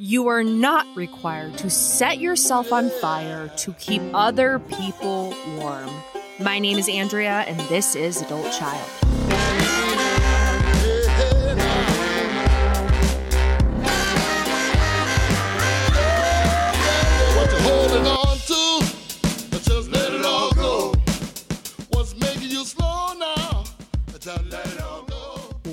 You are not required to set yourself on fire to keep other people warm. My name is Andrea, and this is Adult Child.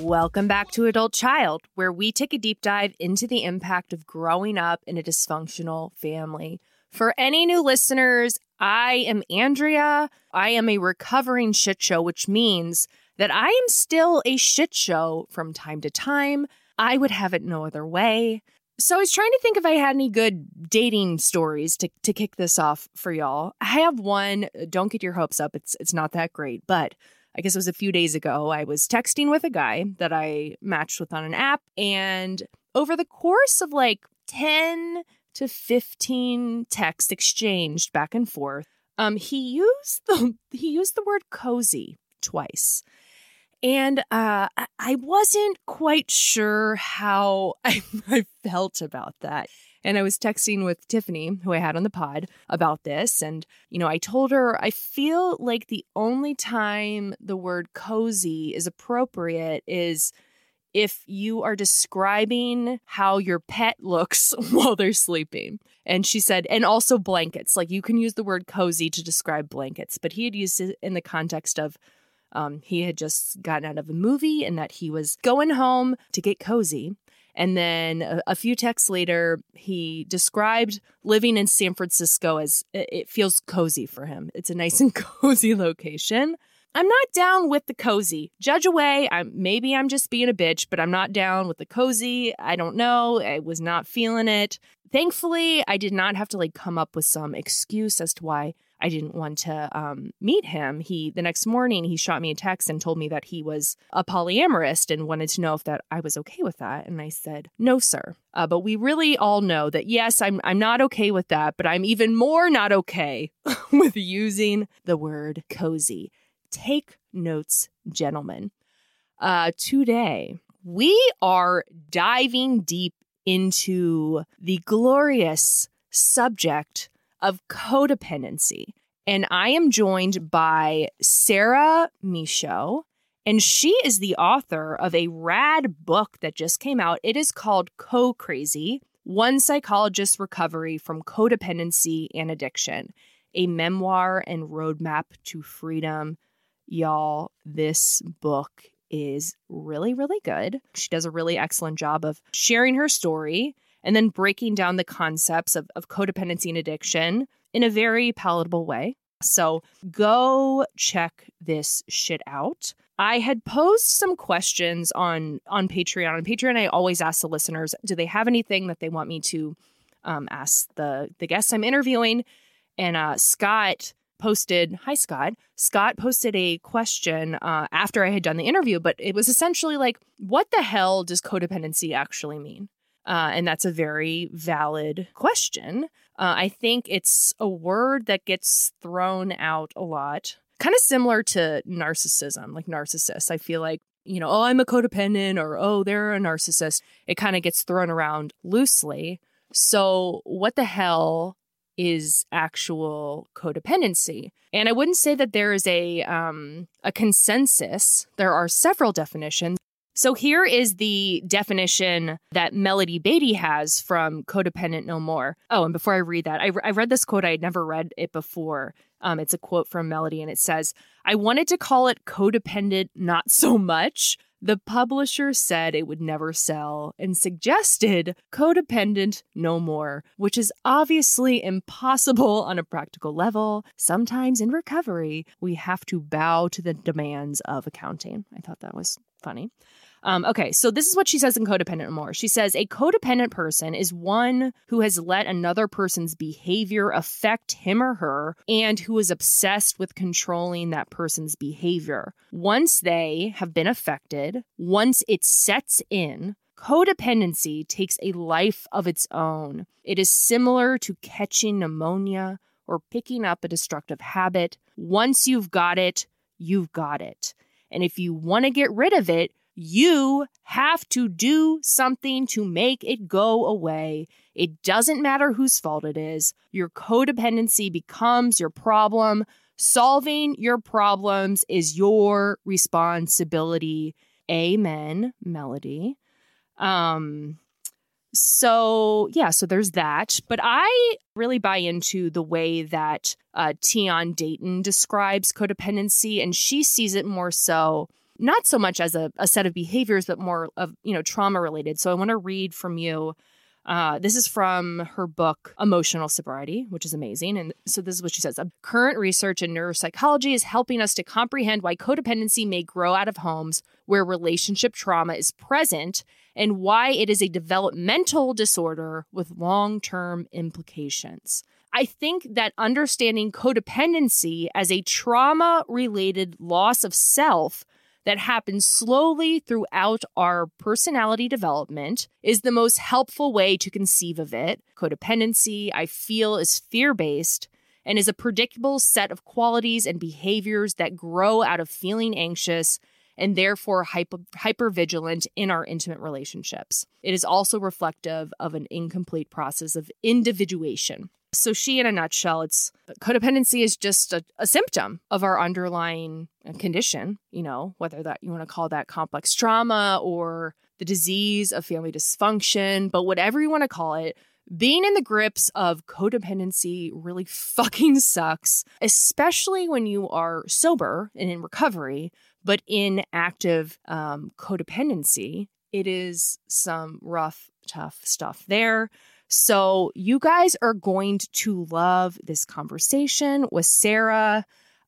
Welcome back to Adult Child, where we take a deep dive into the impact of growing up in a dysfunctional family. For any new listeners, I am Andrea. I am a recovering shit show, which means that I am still a shit show from time to time. I would have it no other way. So I was trying to think if I had any good dating stories to, to kick this off for y'all. I have one. Don't get your hopes up. It's it's not that great, but I guess it was a few days ago. I was texting with a guy that I matched with on an app, and over the course of like 10 to 15 texts exchanged back and forth, um, he used the he used the word cozy twice. And uh, I- wasn't quite sure how I, I felt about that. And I was texting with Tiffany, who I had on the pod, about this. And, you know, I told her I feel like the only time the word cozy is appropriate is if you are describing how your pet looks while they're sleeping. And she said, and also blankets. Like you can use the word cozy to describe blankets, but he had used it in the context of um, he had just gotten out of a movie and that he was going home to get cozy. And then a, a few texts later, he described living in San Francisco as it, it feels cozy for him. It's a nice and cozy location. I'm not down with the cozy. Judge away. I'm maybe I'm just being a bitch, but I'm not down with the cozy. I don't know. I was not feeling it. Thankfully, I did not have to like come up with some excuse as to why I didn't want to um, meet him. He the next morning he shot me a text and told me that he was a polyamorist and wanted to know if that I was okay with that. And I said, "No, sir." Uh, but we really all know that yes, I'm I'm not okay with that, but I'm even more not okay with using the word cozy. Take notes, gentlemen. Uh, today we are diving deep into the glorious subject of codependency. And I am joined by Sarah Michaud, and she is the author of a rad book that just came out. It is called Co Crazy One Psychologist's Recovery from Codependency and Addiction, a memoir and roadmap to freedom. Y'all, this book is really, really good. She does a really excellent job of sharing her story and then breaking down the concepts of, of codependency and addiction in a very palatable way. So go check this shit out. I had posed some questions on on Patreon. On Patreon, I always ask the listeners, do they have anything that they want me to um, ask the the guests I'm interviewing? And uh, Scott posted, hi Scott. Scott posted a question uh, after I had done the interview, but it was essentially like, what the hell does codependency actually mean? Uh, and that's a very valid question. Uh, I think it's a word that gets thrown out a lot, kind of similar to narcissism, like narcissists. I feel like, you know, oh, I'm a codependent or oh, they're a narcissist. It kind of gets thrown around loosely. So, what the hell is actual codependency? And I wouldn't say that there is a um, a consensus. There are several definitions. So here is the definition that Melody Beattie has from Codependent No More. Oh, and before I read that, I, I read this quote. I had never read it before. Um, it's a quote from Melody, and it says, I wanted to call it codependent not so much. The publisher said it would never sell and suggested codependent no more, which is obviously impossible on a practical level. Sometimes in recovery, we have to bow to the demands of accounting. I thought that was funny. Um, okay, so this is what she says in Codependent More. She says a codependent person is one who has let another person's behavior affect him or her and who is obsessed with controlling that person's behavior. Once they have been affected, once it sets in, codependency takes a life of its own. It is similar to catching pneumonia or picking up a destructive habit. Once you've got it, you've got it. And if you want to get rid of it, You have to do something to make it go away. It doesn't matter whose fault it is. Your codependency becomes your problem. Solving your problems is your responsibility. Amen, Melody. Um so yeah, so there's that. But I really buy into the way that uh, Tian Dayton describes codependency, and she sees it more so not so much as a, a set of behaviors, but more of you know trauma related. So I want to read from you. Uh, this is from her book Emotional Sobriety, which is amazing. And so this is what she says: Current research in neuropsychology is helping us to comprehend why codependency may grow out of homes where relationship trauma is present and why it is a developmental disorder with long term implications. I think that understanding codependency as a trauma related loss of self that happens slowly throughout our personality development is the most helpful way to conceive of it. Codependency, I feel, is fear based and is a predictable set of qualities and behaviors that grow out of feeling anxious and therefore hyper, vigilant in our intimate relationships. It is also reflective of an incomplete process of individuation. So, she, in a nutshell, it's codependency is just a, a symptom of our underlying condition, you know, whether that you want to call that complex trauma or the disease of family dysfunction, but whatever you want to call it, being in the grips of codependency really fucking sucks, especially when you are sober and in recovery, but in active um, codependency, it is some rough, tough stuff there. So, you guys are going to love this conversation with Sarah.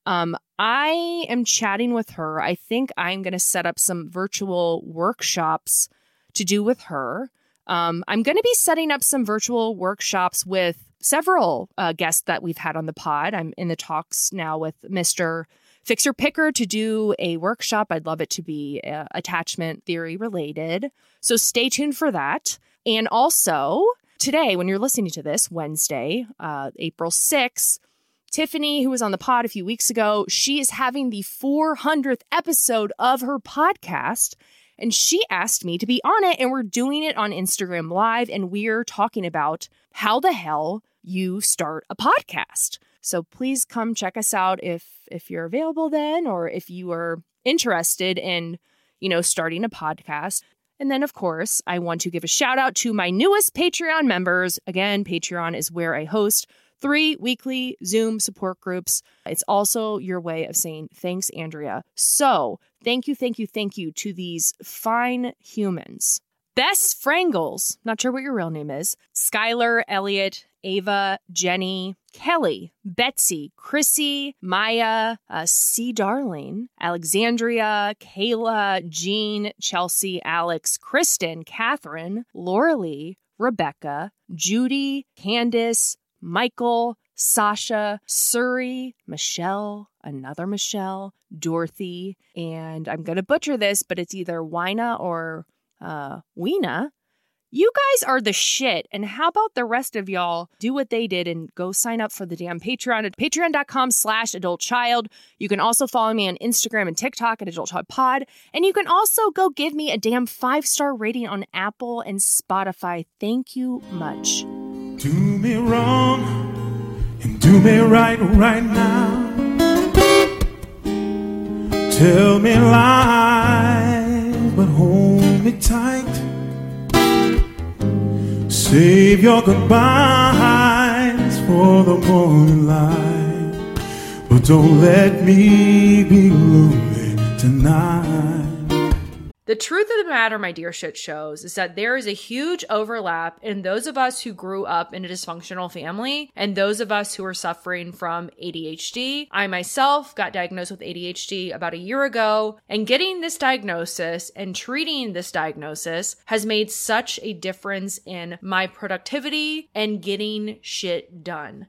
Um, I am chatting with her. I think I'm going to set up some virtual workshops to do with her. Um, I'm going to be setting up some virtual workshops with several uh, guests that we've had on the pod. I'm in the talks now with Mr. Fixer Picker to do a workshop. I'd love it to be uh, attachment theory related. So stay tuned for that. And also, today, when you're listening to this, Wednesday, uh, April 6th, Tiffany, who was on the pod a few weeks ago, she is having the 400th episode of her podcast. And she asked me to be on it, and we're doing it on Instagram Live. And we're talking about how the hell you start a podcast. So please come check us out if if you're available then or if you are interested in, you know, starting a podcast. And then, of course, I want to give a shout out to my newest Patreon members. Again, Patreon is where I host three weekly Zoom support groups. It's also your way of saying thanks, Andrea. So, thank you, thank you, thank you to these fine humans. Bess Frangles, not sure what your real name is, Skylar, Elliot, Ava, Jenny, Kelly, Betsy, Chrissy, Maya, uh, C. Darling, Alexandria, Kayla, Jean, Chelsea, Alex, Kristen, Catherine, Laura Rebecca, Judy, Candace, Michael, Sasha, Suri, Michelle, another Michelle, Dorothy, and I'm going to butcher this, but it's either Wina or uh, Weena. You guys are the shit. And how about the rest of y'all do what they did and go sign up for the damn Patreon at patreon.com slash adult child. You can also follow me on Instagram and TikTok at adult pod. And you can also go give me a damn five star rating on Apple and Spotify. Thank you much. Do me wrong and do me right right now. Tell me lies, but hold tight. Save your goodbyes for the morning light. But don't let me be lonely tonight. The truth of the matter, my dear shit shows, is that there is a huge overlap in those of us who grew up in a dysfunctional family and those of us who are suffering from ADHD. I myself got diagnosed with ADHD about a year ago, and getting this diagnosis and treating this diagnosis has made such a difference in my productivity and getting shit done.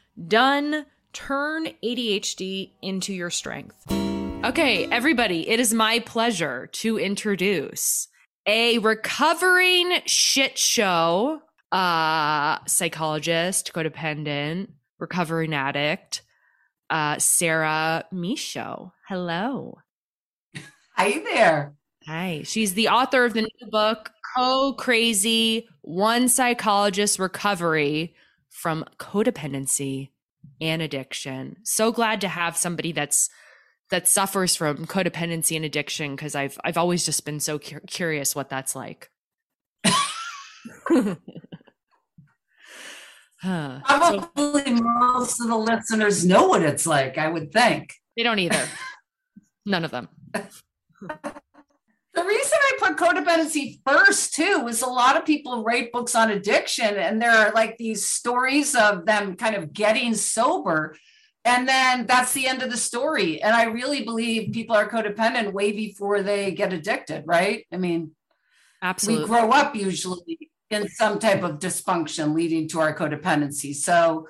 Done. Turn ADHD into your strength. Okay, everybody, it is my pleasure to introduce a recovering shit show uh psychologist, codependent, recovering addict, uh Sarah Michaud. Hello. Hi there. Hi. She's the author of the new book, Co Crazy One Psychologist Recovery from Codependency and Addiction. So glad to have somebody that's that suffers from codependency and addiction because I've I've always just been so cu- curious what that's like. Huh. So Probably most of the listeners know what it's like, I would think. they don't either. None of them. The reason put codependency first, too, was a lot of people write books on addiction, and there are like these stories of them kind of getting sober. And then that's the end of the story. And I really believe people are codependent way before they get addicted, right? I mean, Absolutely. we grow up usually in some type of dysfunction leading to our codependency. So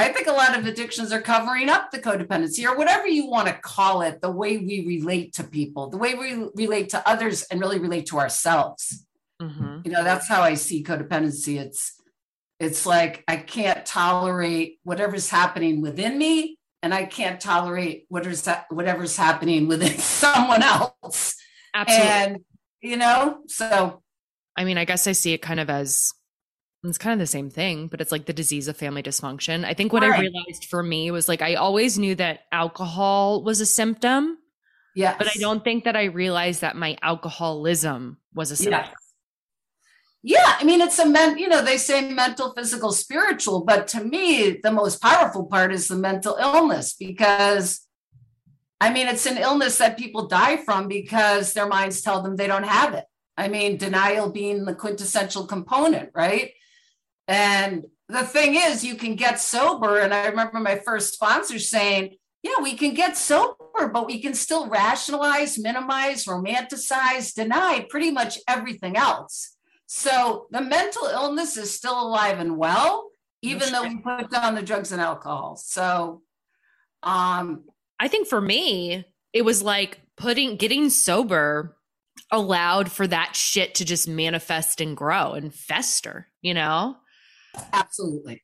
I think a lot of addictions are covering up the codependency or whatever you want to call it, the way we relate to people, the way we relate to others and really relate to ourselves. Mhm. You know, that's how I see codependency. It's it's like I can't tolerate whatever's happening within me and I can't tolerate whatever's whatever's happening within someone else. Absolutely. And you know, so I mean, I guess I see it kind of as it's kind of the same thing, but it's like the disease of family dysfunction. I think what I realized for me was like I always knew that alcohol was a symptom, yeah. but I don't think that I realized that my alcoholism was a symptom. Yeah. Yeah, I mean, it's a men, you know, they say mental, physical, spiritual, but to me, the most powerful part is the mental illness because I mean, it's an illness that people die from because their minds tell them they don't have it. I mean, denial being the quintessential component, right? And the thing is, you can get sober. And I remember my first sponsor saying, yeah, we can get sober, but we can still rationalize, minimize, romanticize, deny pretty much everything else. So the mental illness is still alive and well, even though we put down the drugs and alcohol. So, um, I think for me, it was like putting getting sober allowed for that shit to just manifest and grow and fester, you know? Absolutely,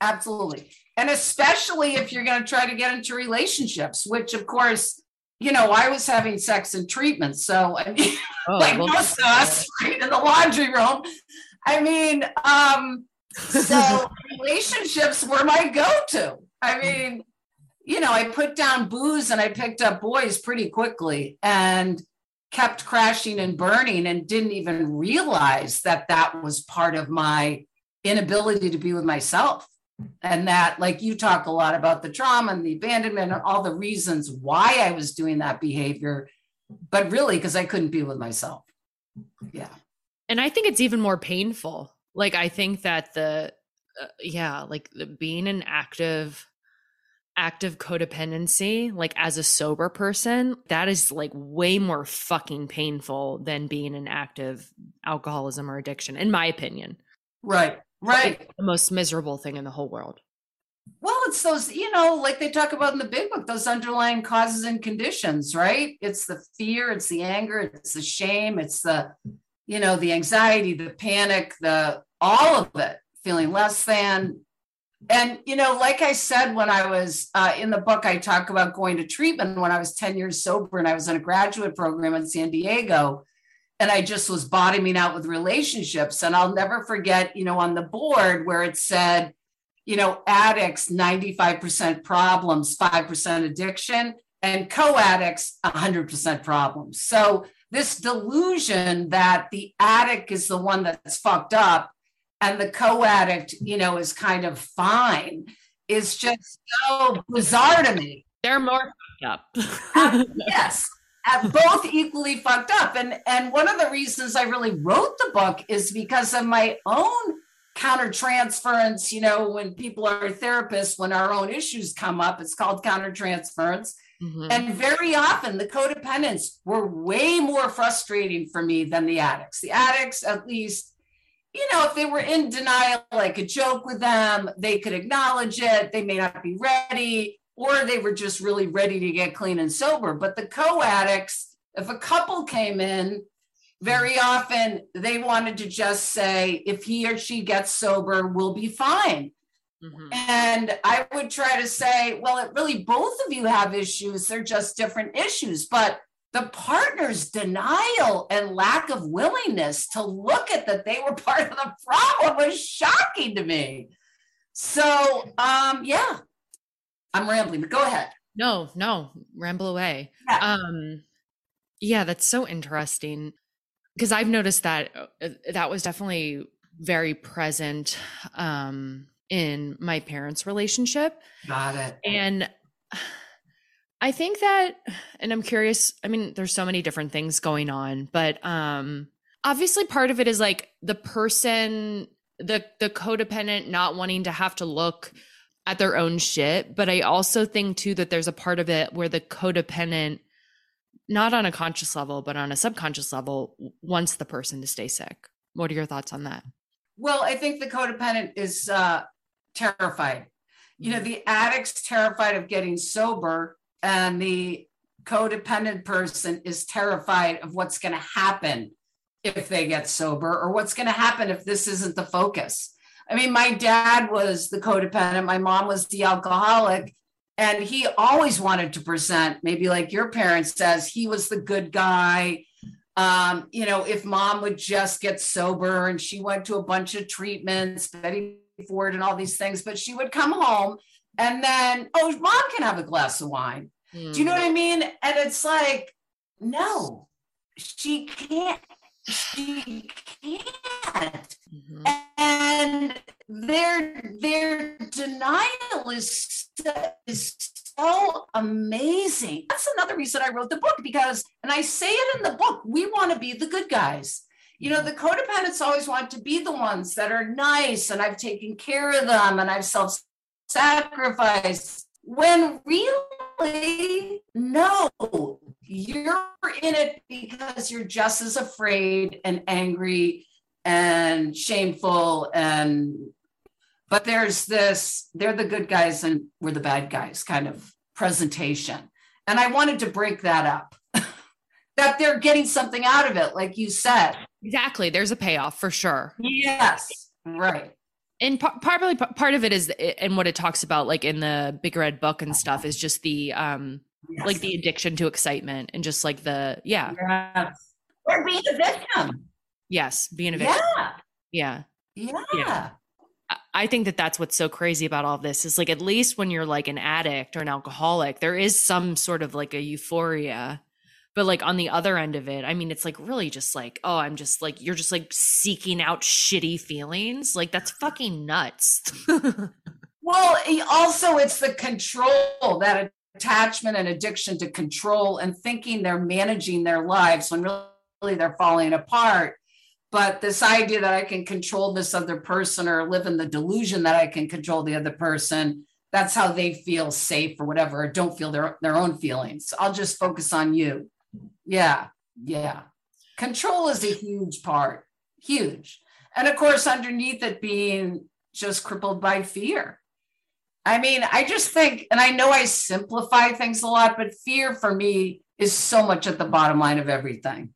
absolutely, and especially if you're going to try to get into relationships, which of course, you know, I was having sex in treatment, so I mean. Oh, like well- most of us right in the laundry room. I mean, um, so relationships were my go-to. I mean, you know, I put down booze and I picked up boys pretty quickly and kept crashing and burning and didn't even realize that that was part of my inability to be with myself. And that, like you talk a lot about the trauma and the abandonment and all the reasons why I was doing that behavior but really because I couldn't be with myself. Yeah. And I think it's even more painful. Like I think that the uh, yeah, like the, being an active active codependency like as a sober person, that is like way more fucking painful than being an active alcoholism or addiction in my opinion. Right. Right. The most miserable thing in the whole world. Well, it's those, you know, like they talk about in the big book, those underlying causes and conditions, right? It's the fear, it's the anger, it's the shame, it's the, you know, the anxiety, the panic, the all of it, feeling less than. And, you know, like I said, when I was uh, in the book, I talk about going to treatment when I was 10 years sober and I was in a graduate program in San Diego. And I just was bottoming out with relationships. And I'll never forget, you know, on the board where it said, you know, addicts, 95% problems, 5% addiction, and co addicts, 100% problems. So, this delusion that the addict is the one that's fucked up and the co addict, you know, is kind of fine is just so bizarre to me. They're more fucked up. Uh, yes. Both equally fucked up. And and one of the reasons I really wrote the book is because of my own countertransference. You know, when people are therapists, when our own issues come up, it's called countertransference. Mm-hmm. And very often the codependents were way more frustrating for me than the addicts. The addicts, at least, you know, if they were in denial, I could joke with them, they could acknowledge it, they may not be ready, or they were just really ready to get clean and sober. But the co addicts, if a couple came in, very often they wanted to just say, if he or she gets sober, we'll be fine. Mm-hmm. And I would try to say, well, it really both of you have issues. They're just different issues. But the partner's denial and lack of willingness to look at that they were part of the problem was shocking to me. So, um, yeah, I'm rambling, but go ahead. No, no, ramble away. Yeah. Um, yeah, that's so interesting because I've noticed that uh, that was definitely very present um in my parents' relationship. Got it. And I think that, and I'm curious, I mean, there's so many different things going on, but um obviously part of it is like the person, the the codependent not wanting to have to look at their own shit. But I also think too that there's a part of it where the codependent, not on a conscious level, but on a subconscious level, wants the person to stay sick. What are your thoughts on that? Well, I think the codependent is uh, terrified. You know, mm-hmm. the addict's terrified of getting sober, and the codependent person is terrified of what's going to happen if they get sober or what's going to happen if this isn't the focus. I mean, my dad was the codependent, my mom was the alcoholic, and he always wanted to present, maybe like your parents says, he was the good guy. Um, you know, if mom would just get sober and she went to a bunch of treatments, Betty Ford and all these things, but she would come home and then, oh, mom can have a glass of wine. Mm. Do you know what I mean? And it's like, no, she can't. She can't. Mm-hmm. And their their denial is is so amazing. That's another reason I wrote the book because, and I say it in the book, we want to be the good guys you know, the codependents always want to be the ones that are nice and I've taken care of them and I've self sacrificed. When really, no, you're in it because you're just as afraid and angry and shameful and but there's this they're the good guys and we're the bad guys kind of presentation and i wanted to break that up that they're getting something out of it like you said Exactly. There's a payoff for sure. Yes. Right. And partly part of it is and what it talks about like in the big red book and stuff is just the um yes. like the addiction to excitement and just like the yeah. Yes. Or being a victim. Yes, being a victim. Yeah. Yeah. Yeah. yeah. I think that that's what's so crazy about all this is like at least when you're like an addict or an alcoholic, there is some sort of like a euphoria but like on the other end of it, I mean, it's like really just like, oh, I'm just like, you're just like seeking out shitty feelings. Like that's fucking nuts. well, also it's the control that attachment and addiction to control and thinking they're managing their lives when really they're falling apart. But this idea that I can control this other person or live in the delusion that I can control the other person, that's how they feel safe or whatever, or don't feel their, their own feelings. I'll just focus on you. Yeah, yeah. Control is a huge part, huge. And of course, underneath it being just crippled by fear. I mean, I just think, and I know I simplify things a lot, but fear for me is so much at the bottom line of everything.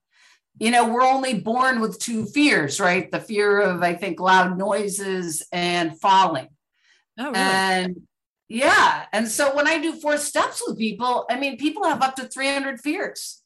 You know, we're only born with two fears, right? The fear of, I think, loud noises and falling. Oh, really? And yeah. And so when I do four steps with people, I mean, people have up to 300 fears.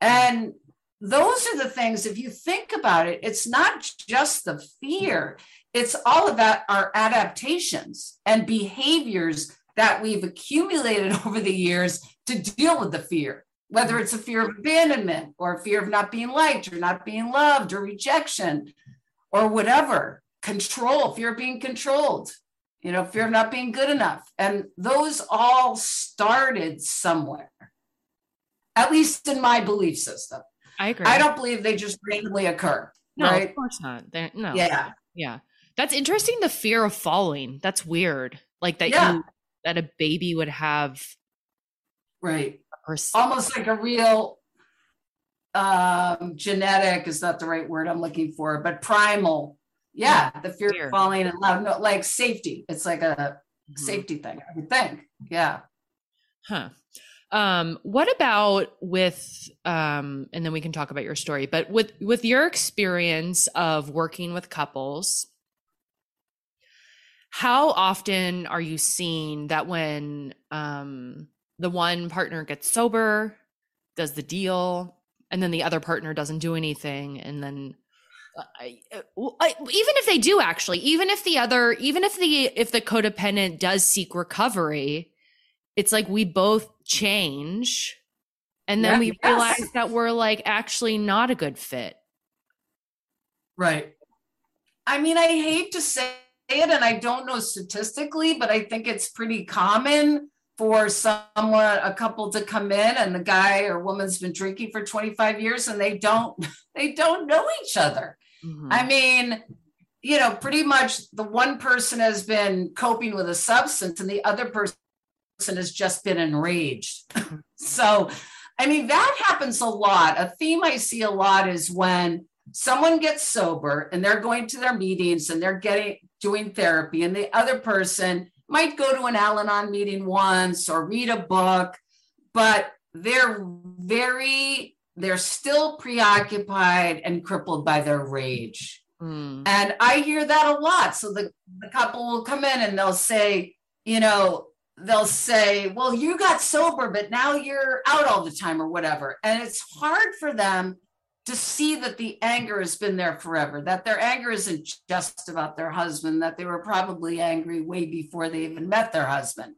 And those are the things, if you think about it, it's not just the fear, it's all about our adaptations and behaviors that we've accumulated over the years to deal with the fear, whether it's a fear of abandonment or a fear of not being liked or not being loved or rejection or whatever, control, fear of being controlled. you know, fear of not being good enough. And those all started somewhere, at least in my belief system. I agree. I don't believe they just randomly occur. no, right? of course not. They're, no. Yeah. Yeah. That's interesting. The fear of falling. That's weird. Like that Yeah. you, that a baby would have Right. pers- Almost like a real um genetic is not the right word I'm looking for, but primal. Yeah, the fear Fear. of falling and loud, no, like safety. It's like a Mhm. safety thing, I would think. Yeah. Huh. Um, what about with um, and then we can talk about your story, but with with your experience of working with couples, how often are you seeing that when um the one partner gets sober, does the deal, and then the other partner doesn't do anything, and then uh, I, uh, I- even if they do actually, even if the other, even if the if the codependent does seek recovery, it's like we both change and then Yeah, we yes. realize that we're like actually not a good fit Right. I mean, I hate to say it, and I don't know statistically, but I think it's pretty common for someone, a couple to come in and the guy or woman's been drinking for 25 years and they don't, they don't know each other. Mhm. I mean, you know, pretty much the one person has been coping with a substance and the other person has just been enraged. so, I mean, that happens a lot. A theme I see a lot is when someone gets sober and they're going to their meetings and they're getting doing therapy and the other person might go to an Al-Anon meeting once or read a book, but they're very they're still preoccupied and crippled by their rage. Mm. And I hear that a lot. So the, the couple will come in and they'll say, you know, they'll say, well, you got sober, but now you're out all the time or whatever. And it's hard for them to see that the anger has been there forever, that their anger isn't just about their husband, that they were probably angry way before they even met their husband.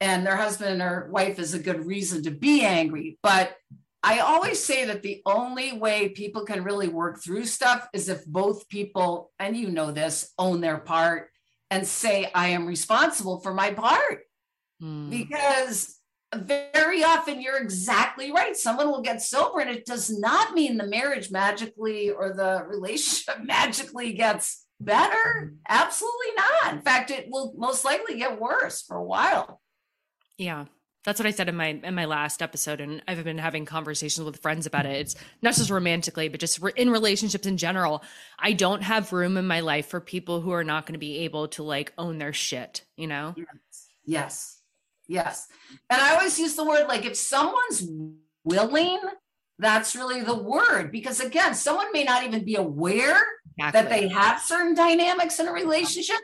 And their husband or wife is a good reason to be angry. But I always say that the only way people can really work through stuff is if both people, and you know this, own their part and say, I am responsible for my part. Mm. Because very often you're exactly right. Someone will get sober, and it does not mean the marriage magically or the relationship magically gets better. Absolutely not. In fact, it will most likely get worse for a while. Yeah. That's what I said in my in my last episode, and I've been having conversations with friends about it. It's not just romantically, but just re- in relationships in general. I don't have room in my life for people who are not going to be able to like own their shit. You know? Yes. Yes. And I always use the word like if someone's willing, that's really the word. Because again, someone may not even be aware that they have certain dynamics in a relationship.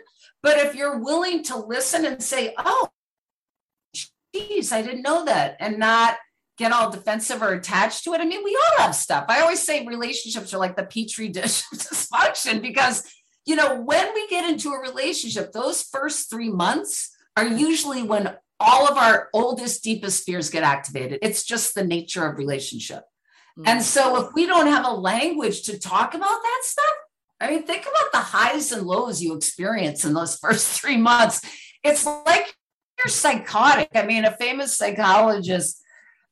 But if you're willing to listen and say, oh, geez, I didn't know that, and not get all defensive or attached to it. I mean, we all have stuff. I always say relationships are like the petri dish of dysfunction because, you know, when we get into a relationship, those first three months are usually when all of our oldest, deepest fears get activated. It's just the nature of relationship. And Mm. so if we don't have a language to talk about that stuff, I mean, think about the highs and lows you experience in those first three months. It's like you're psychotic. I mean, a famous psychologist,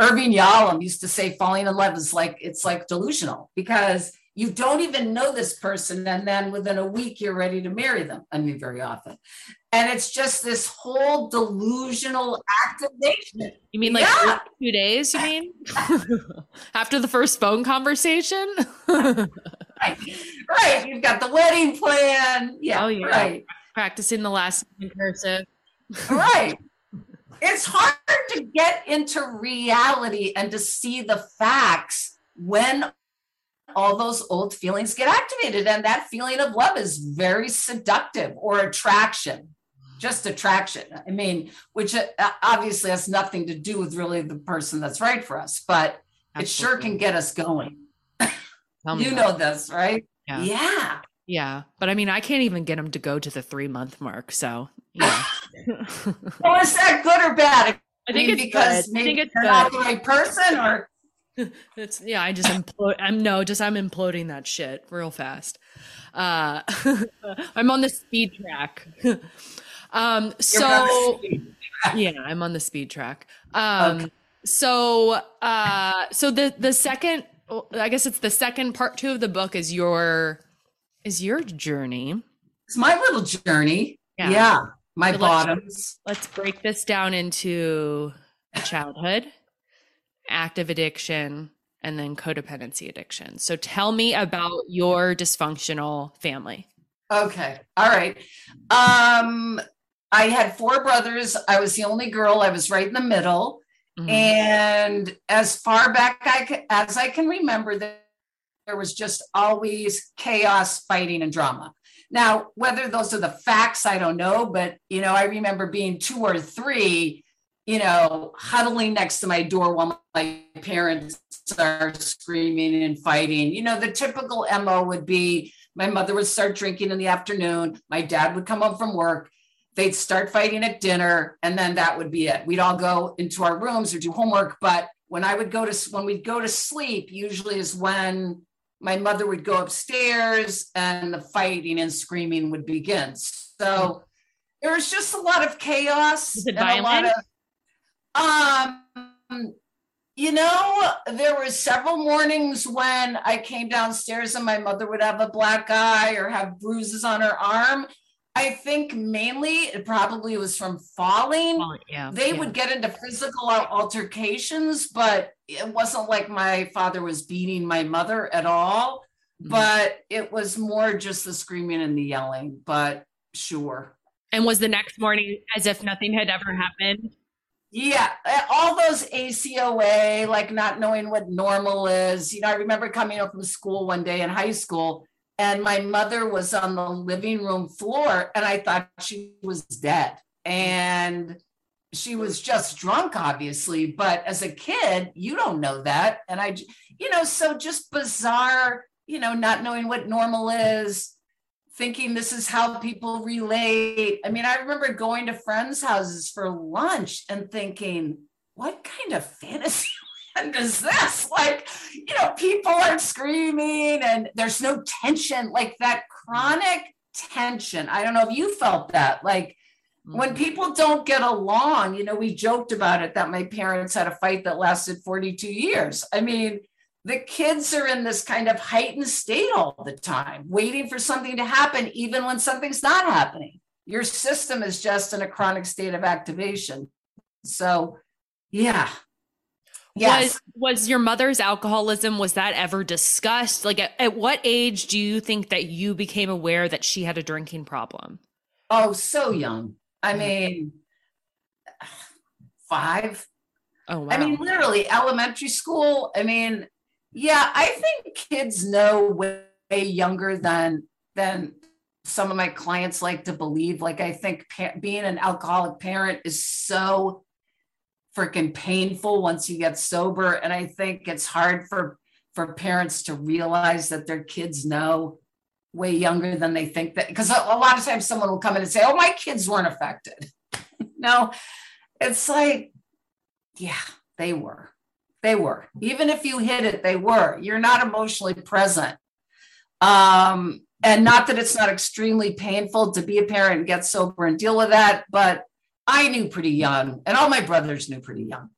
Irvin Yalom, used to say falling in love is like it's like delusional because you don't even know this person. And then within a week, you're ready to marry them. I mean, very often. And it's just this whole delusional activation. You mean like Yeah. two days? You mean after the first phone conversation? Right. Right. You've got the wedding plan. Yeah. Oh, yeah. Right. Practicing the last name cursive. right. It's hard to get into reality and to see the facts when all those old feelings get activated. And that feeling of love is very seductive or attraction, just attraction. I mean, which uh, obviously has nothing to do with really the person that's right for us, but it sure can get us going. You know this, right? Yeah. yeah. Yeah, but I mean, I can't even get them to go to the three month mark. So, yeah. Well, is that good or bad? I think mean, it's because good. I maybe think it's you're not the right person, or It's yeah. I just implode. I'm no, just I'm imploding that shit real fast. Uh, I'm on the speed track. Um, so yeah, I'm on the speed track. Um, Okay. so uh, so the the second, I guess it's the second part two of the book is your is your journey. it's my little journey. Yeah. Yeah, my So let's- bottoms. Let's break this down into childhood, active addiction, and then codependency addiction. So tell me about your dysfunctional family. Okay. All right. Um, I had four brothers. I was the only girl. I was right in the middle. Mhm. And as far back I as I can remember, there was just always chaos, fighting, and drama. Now, whether those are the facts, I don't know. But, you know, I remember being two or three, you know, huddling next to my door while my parents are screaming and fighting. You know, the typical MO would be my mother would start drinking in the afternoon, my dad would come home from work. They'd start fighting at dinner, and then that would be it. We'd all go into our rooms or do homework. But when I would go to when we'd go to sleep, usually is when my mother would go upstairs and the fighting and screaming would begin. So there was just a lot of chaos and a lot of um you know, there were several mornings when I came downstairs and my mother would have a black eye or have bruises on her arm. I think mainly it probably was from falling. Well, yeah, They yeah. would get into physical altercations, but it wasn't like my father was beating my mother at all. Mhm. But it was more just the screaming and the yelling. But sure. And was the next morning as if nothing had ever happened? Yeah, uh, all those ACOA, like not knowing what normal is. You know, I remember coming up from school one day in high school, and my mother was on the living room floor, and I thought she was dead. And she was just drunk, obviously. But as a kid, you don't know that. And I, you know, so just bizarre, you know, not knowing what normal is thinking this is how people relate. I mean, I remember going to friends' houses for lunch and thinking, what kind of fantasy land is this? Like, you know, people are screaming and there's no tension, like that chronic tension. I don't know if you felt that. Like, when mm-hmm. people don't get along, you know, we joked about it that my parents had a fight that lasted 42 years. I mean, the kids are in this kind of heightened state all the time, waiting for something to happen, even when something's not happening. Your system is just in a chronic state of activation. So, yeah. Yes. Was was your mother's alcoholism was that ever discussed? Like at, at what age do you think that you became aware that she had a drinking problem? oh, so young. I mean, five. Oh wow. I mean, literally elementary school. I mean, yeah, I think kids know way, younger than than some of my clients like to believe. Like, I think pa- being an alcoholic parent is so freaking painful once you get sober, and I think it's hard for for parents to realize that their kids know way younger than they think that because a, a lot of times someone will come in and say, "Oh, my kids weren't affected." no, it's like yeah, they were. They were. Even if you hit it, they were. You're not emotionally present. Um, and not that it's not extremely painful to be a parent and get sober and deal with that, but I knew pretty young, and all my brothers knew pretty young.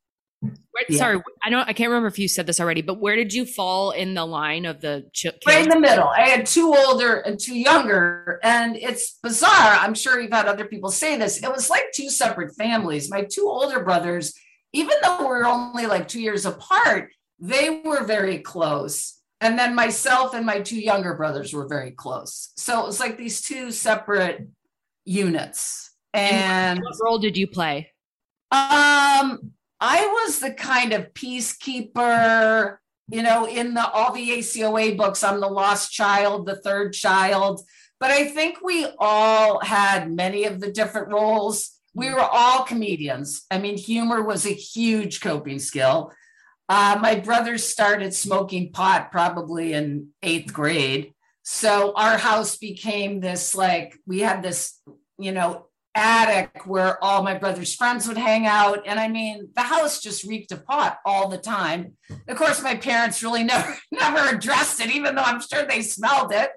Yeah. Sorry, I don't. I can't remember if you said this already, but where did you fall in the line of the ch-? Right in the middle. I had two older and two younger, and it's bizarre. I'm sure you've had other people say this. It was like two separate families. My two older brothers, even though we're only like two years apart, they were very close. And then myself and my two younger brothers were very close. So it was like these two separate units. And What role did you play? um, I was the kind of peacekeeper, you know, in the all the ACOA books, I'm the lost child, the third child. But I think we all had many of the different roles. We were all comedians. I mean, humor was a huge coping skill. Uh, my brother started smoking pot probably in eighth grade. So our house became this like, we had this, you know, attic where all my brother's friends would hang out. And I mean, the house just reeked of pot all the time. Of course, my parents really never, never addressed it, even though I'm sure they smelled it.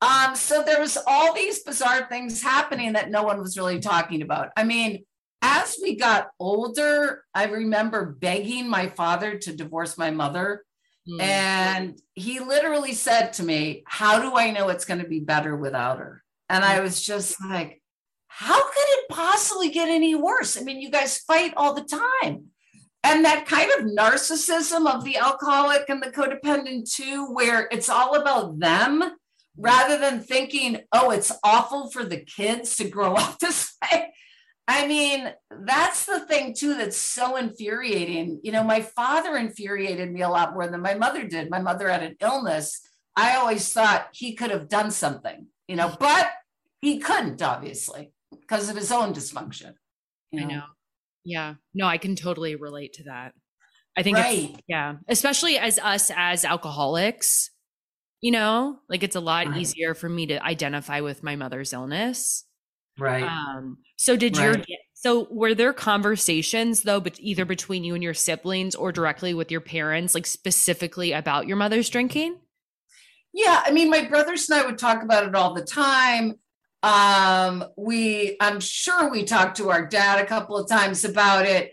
Um, so there was all these bizarre things happening that no one was really talking about. I mean, as we got older, I remember begging my father to divorce my mother. Mm. And he literally said to me, How do I know it's going to be better without her? And I was just like, How could it possibly get any worse? I mean, you guys fight all the time. And that kind of narcissism of the alcoholic and the codependent, too, where it's all about them rather than thinking, oh, it's awful for the kids to grow up this way. I mean, that's the thing too that's so infuriating. You know, my father infuriated me a lot more than my mother did. My mother had an illness. I always thought he could have done something, you know, but he couldn't, obviously, because of his own dysfunction. you I know. Yeah. No, I can totally relate to that. I think, Right. yeah, especially as us as alcoholics, you know, like it's a lot Right. easier for me to identify with my mother's illness. Right. Um, so did your so were there conversations though, but either between you and your siblings or directly with your parents, like specifically about your mother's drinking? Yeah, I mean, my brothers and I would talk about it all the time. Um, we, I'm sure we talked to our dad a couple of times about it.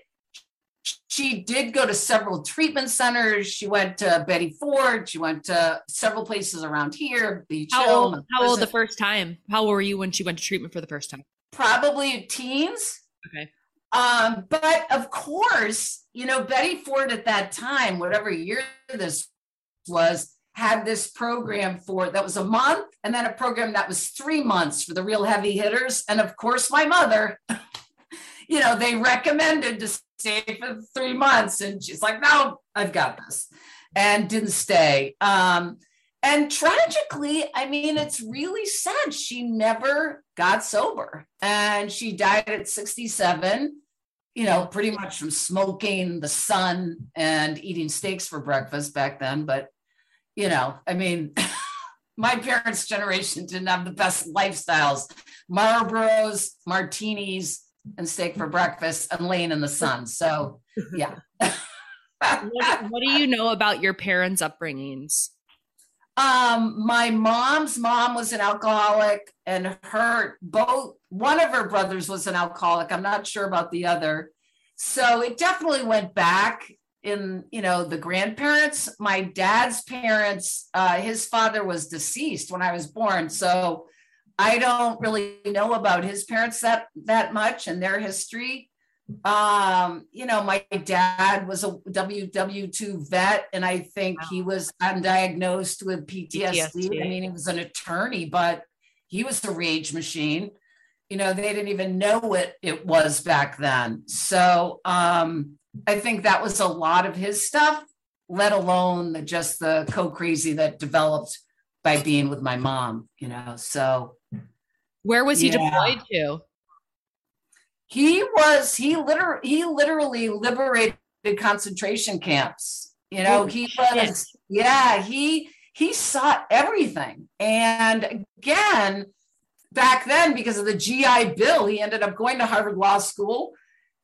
She did go to several treatment centers. She went to Betty Ford. She went to several places around here. Beach How Hill, old, how old the first time? How old were you when she went to treatment for the first time? Probably teens. Okay. Um, but of course, you know, Betty Ford at that time, whatever year this was, had this program for that was a month, and then a program that was three months for the real heavy hitters. And of course, my mother, you know, they recommended to stay for three months, and she's like, "No, I've got this," and didn't stay. Um, and tragically, I mean, it's really sad. She never got sober and she died at 67, you know, pretty much from smoking, the sun, and eating steaks for breakfast back then. But, you know, I mean, my parents' generation didn't have the best lifestyles Marlboros, martinis, and steak for breakfast and laying in the sun. So, yeah. What, what do you know about your parents' upbringings? Um, my mom's mom was an alcoholic, and her both one of her brothers was an alcoholic. I'm not sure about the other. So it definitely went back in, you know, the grandparents. My dad's parents, uh, his father was deceased when I was born. So I don't really know about his parents that that much and their history. Um, you know, my dad was a WW2 vet, and I think he was undiagnosed with PTSD. PTSD. I mean, he was an attorney, but he was a rage machine. You know, they didn't even know what it was back then. So um, I think that was a lot of his stuff, let alone the, just the co crazy that developed by being with my mom, you know. So Where was he Yeah. deployed to? he was he literally he literally liberated concentration camps you know Oh, he shit. was yeah he he saw everything and again back then because of the gi bill he ended up going to harvard law school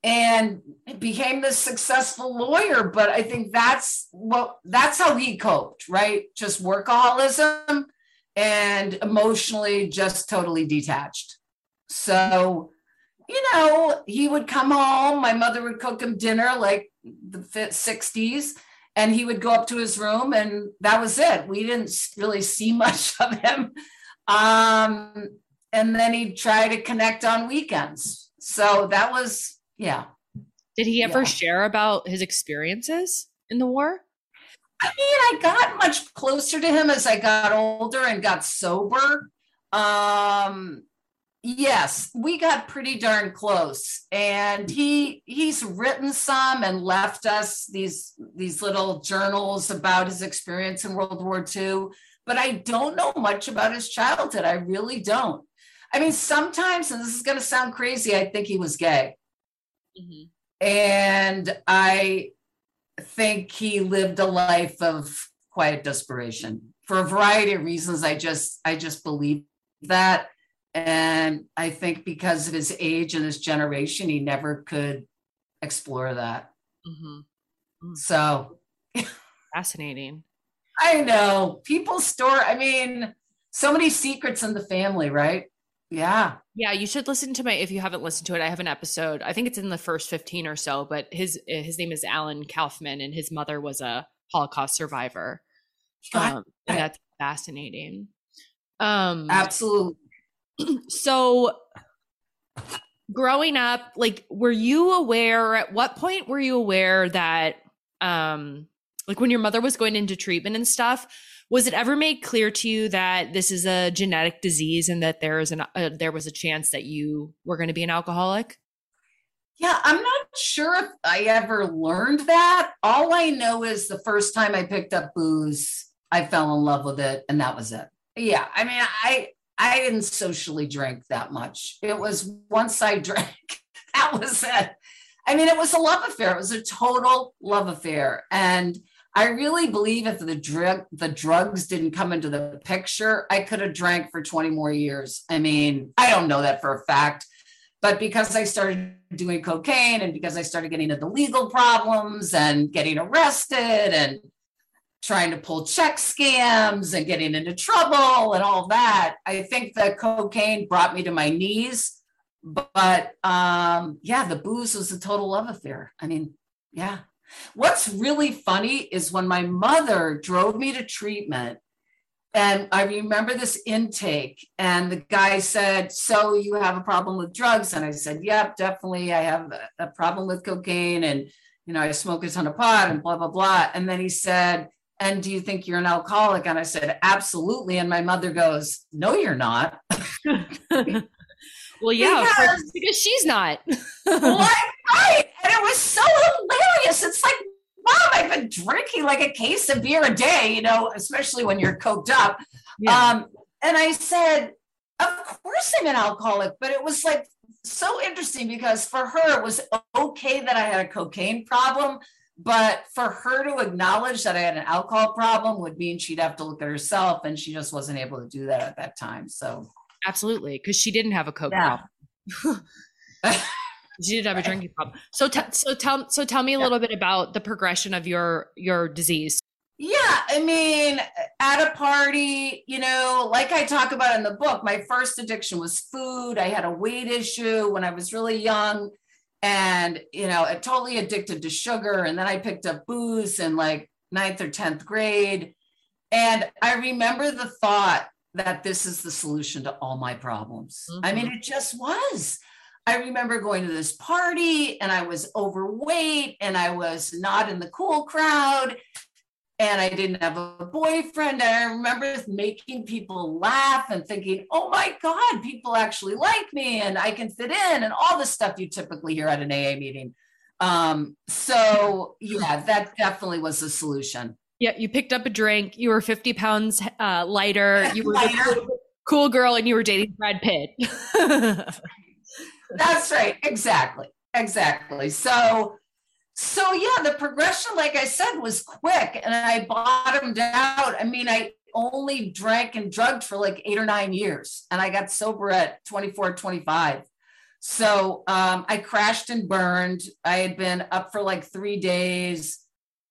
and became this successful lawyer but i think that's what that's how he coped right just workaholism and emotionally just totally detached so you know, he would come home. My mother would cook him dinner like the 60s, and he would go up to his room, and that was it. We didn't really see much of him. Um, and then he'd try to connect on weekends. So that was, yeah. Did he ever Yeah. share about his experiences in the war? I mean, I got much closer to him as I got older and got sober. Um, yes, we got pretty darn close. And he he's written some and left us these these little journals about his experience in World War II. But I don't know much about his childhood. I really don't. I mean, sometimes, and this is going to sound crazy, I think he was gay. And I think he lived a life of quiet desperation for a variety of reasons. I just, I just believe that. And I think because of his age and his generation, he never could explore that. Mm-hmm. So Fascinating. I know people store, I mean, so many secrets in the family, right? Yeah. Yeah, you should listen to my if you haven't listened to it. I have an episode. I think it's in the first 15 or so, but his his name is Alan Kaufman and his mother was a Holocaust survivor. Um, and that's fascinating. Um Absolutely. so growing up, like were you aware at what point were you aware that um like when your mother was going into treatment and stuff, was it ever made clear to you that this is a genetic disease and that there is an uh, there was a chance that you were going to be an alcoholic? Yeah, I'm not sure if I ever learned that. All I know is the first time I picked up booze, I fell in love with it and that was it. Yeah, I mean, I I didn't socially drink that much. It was once I drank, that was it. I mean, it was a love affair. It was a total love affair. And I really believe if the drug the drugs didn't come into the picture, I could have drank for 20 more years. I mean, I don't know that for a fact, but because I started doing cocaine and because I started getting into legal problems and getting arrested and trying to pull check scams and getting into trouble and all that, I think the cocaine brought me to my knees. But um, yeah, the booze was a total love affair. I mean, yeah. What's really funny is when my mother drove me to treatment, and I remember this intake, and the guy said, So you have a problem with drugs? And I said, Yep, definitely. I have a problem with cocaine, and you know, I smoke a ton of pot and blah, blah, blah. And then he said, and do you think you're an alcoholic? And I said, absolutely. And my mother goes, no, you're not. well, yeah, because, because she's not. right. And it was so hilarious. It's like, mom, I've been drinking like a case of beer a day, you know, especially when you're coked up. Yeah. Um, and I said, of course I'm an alcoholic, but it was like so interesting because for her, it was okay that I had a cocaine problem. But for her to acknowledge that I had an alcohol problem would mean she'd have to look at herself, and she just wasn't able to do that at that time. So, absolutely, because she didn't have a coke yeah. problem. She did have a drinking problem. So, t- so tell, so tell me a little bit about the progression of your your disease. Yeah, I mean, at a party, you know, like I talk about in the book, my first addiction was food. I had a weight issue when I was really young, and you know, it totally addicted to sugar. And then I picked up booze in like ninth or tenth grade, and I remember the thought that this is the solution to all my problems. Mm-hmm. I mean, mm-hmm. it just was. I remember going to this party and I was overweight and I was not in the cool crowd and I didn't have a boyfriend. And I remember making people laugh and thinking, oh my God, people actually like me and I can fit in and all the stuff you typically hear at an AA meeting. Um, so, yeah, that definitely was the solution. Yeah, you picked up a drink, you were 50 pounds uh, lighter, you were lighter. Cool, cool girl, and you were dating Brad Pitt. That's right. Exactly. Exactly. So, so yeah, the progression, like I said, was quick and I bottomed out. I mean, I only drank and drugged for like eight or nine years and I got sober at 24, 25. So um, I crashed and burned. I had been up for like three days.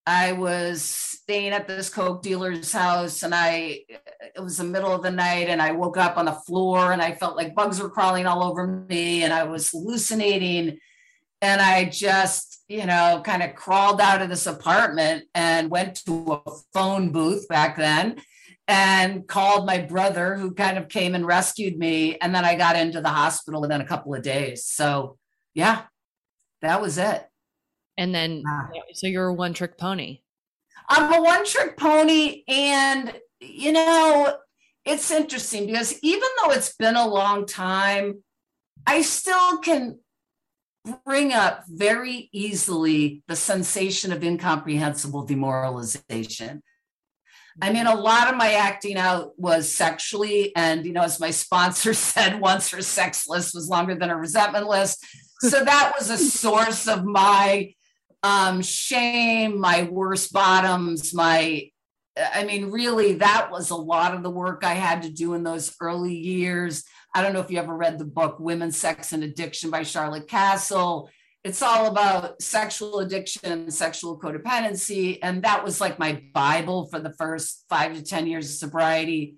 I was staying at this coke dealer's house and I it was the middle of the night and I woke up on the floor and I felt like bugs were crawling all over me and I was hallucinating and I just, you know, kind of crawled out of this apartment and went to a phone booth back then and called my brother who kind of came and rescued me and then I got into the hospital within a couple of days. So, yeah. That was it. And then, ah. so you're a one trick pony. I'm a one trick pony. And, you know, it's interesting because even though it's been a long time, I still can bring up very easily the sensation of incomprehensible demoralization. I mean, a lot of my acting out was sexually, and you know, as my sponsor said once, her sex list was longer than her resentment list. So that was a source of my um, shame, my worst bottoms, my, I mean, really, that was a lot of the work I had to do in those early years. I don't know if you ever read the book Women, Sex, and Addiction by Charlotte Kasl. It's all about sexual addiction sexual codependency. And that was like my Bible for the first five to 10 years of sobriety.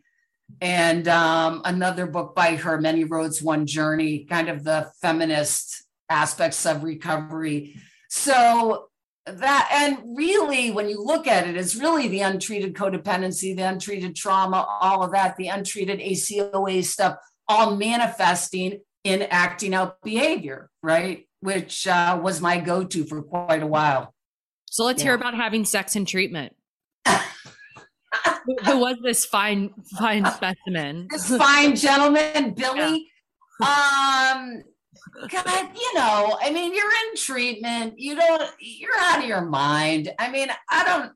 and um, another book by her, Many Roads, One Journey, kind of the feminist aspects of recovery. So that, and really, when you look at it, it's really the untreated codependency, the untreated trauma, all of that, the untreated ACOA stuff, all manifesting in acting out behavior, right? Which uh, was my go to for quite a while. So let's hear about having sex and treatment. Who- was this fine, fine specimen? this fine gentleman, Billy. Um, God, you know, I mean, you're in treatment. You don't, you're out of your mind. I mean, I don't,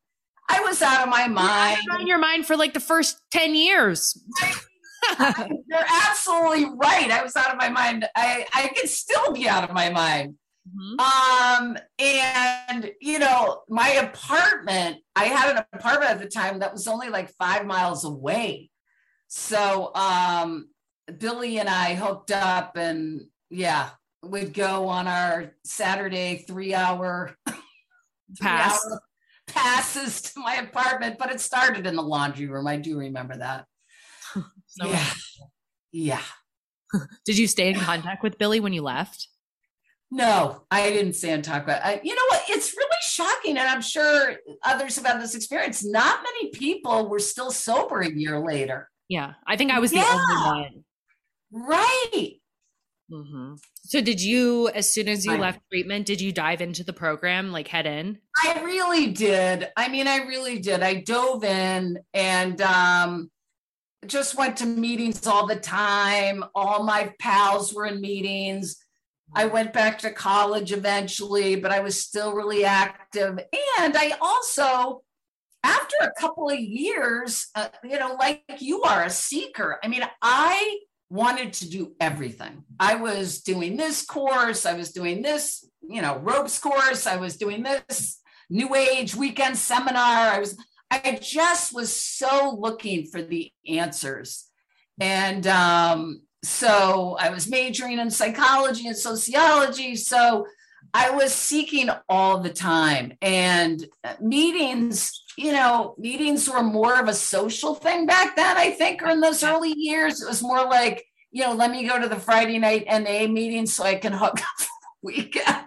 I was out of my mind. You're on your mind for like the first 10 years. You're absolutely right. I was out of my mind. I, I could still be out of my mind. Mhm. Um, and you know, my apartment, I had an apartment at the time that was only like five miles away. So um Billy and I hooked up and yeah, we'd go on our Saturday three hour Pass. three-hour passes to my apartment, but it started in the laundry room. I do remember that. So- yeah. Yeah. Did you stay in contact with Billy when you left? No, I didn't say and talk about. I, you know what? It's really shocking, and I'm sure others have had this experience. Not many people were still sober a year later. Yeah. I think I was the Yeah. only one. Right? Hmm So did you, as soon as you I- left treatment, did you dive into the program, like head in? I really did. I mean, I really did. I dove in and um, just went to meetings all the time. All my pals were in meetings. I went back to college eventually, but I was still really active. And I also, after a couple of years, uh, you know, like you are a seeker. I mean, I wanted to do everything. I was doing this course, I was doing this, you know, ropes course, I was doing this new age weekend seminar. I was, I just was so looking for the answers. And um, so I was majoring in psychology and sociology. So I was seeking all the time. And uh, meetings, you know, meetings were more of a social thing back then, I think, or in those early years. It was more like, you know, let me go to the Friday night NA meeting so I can hook up for the weekend.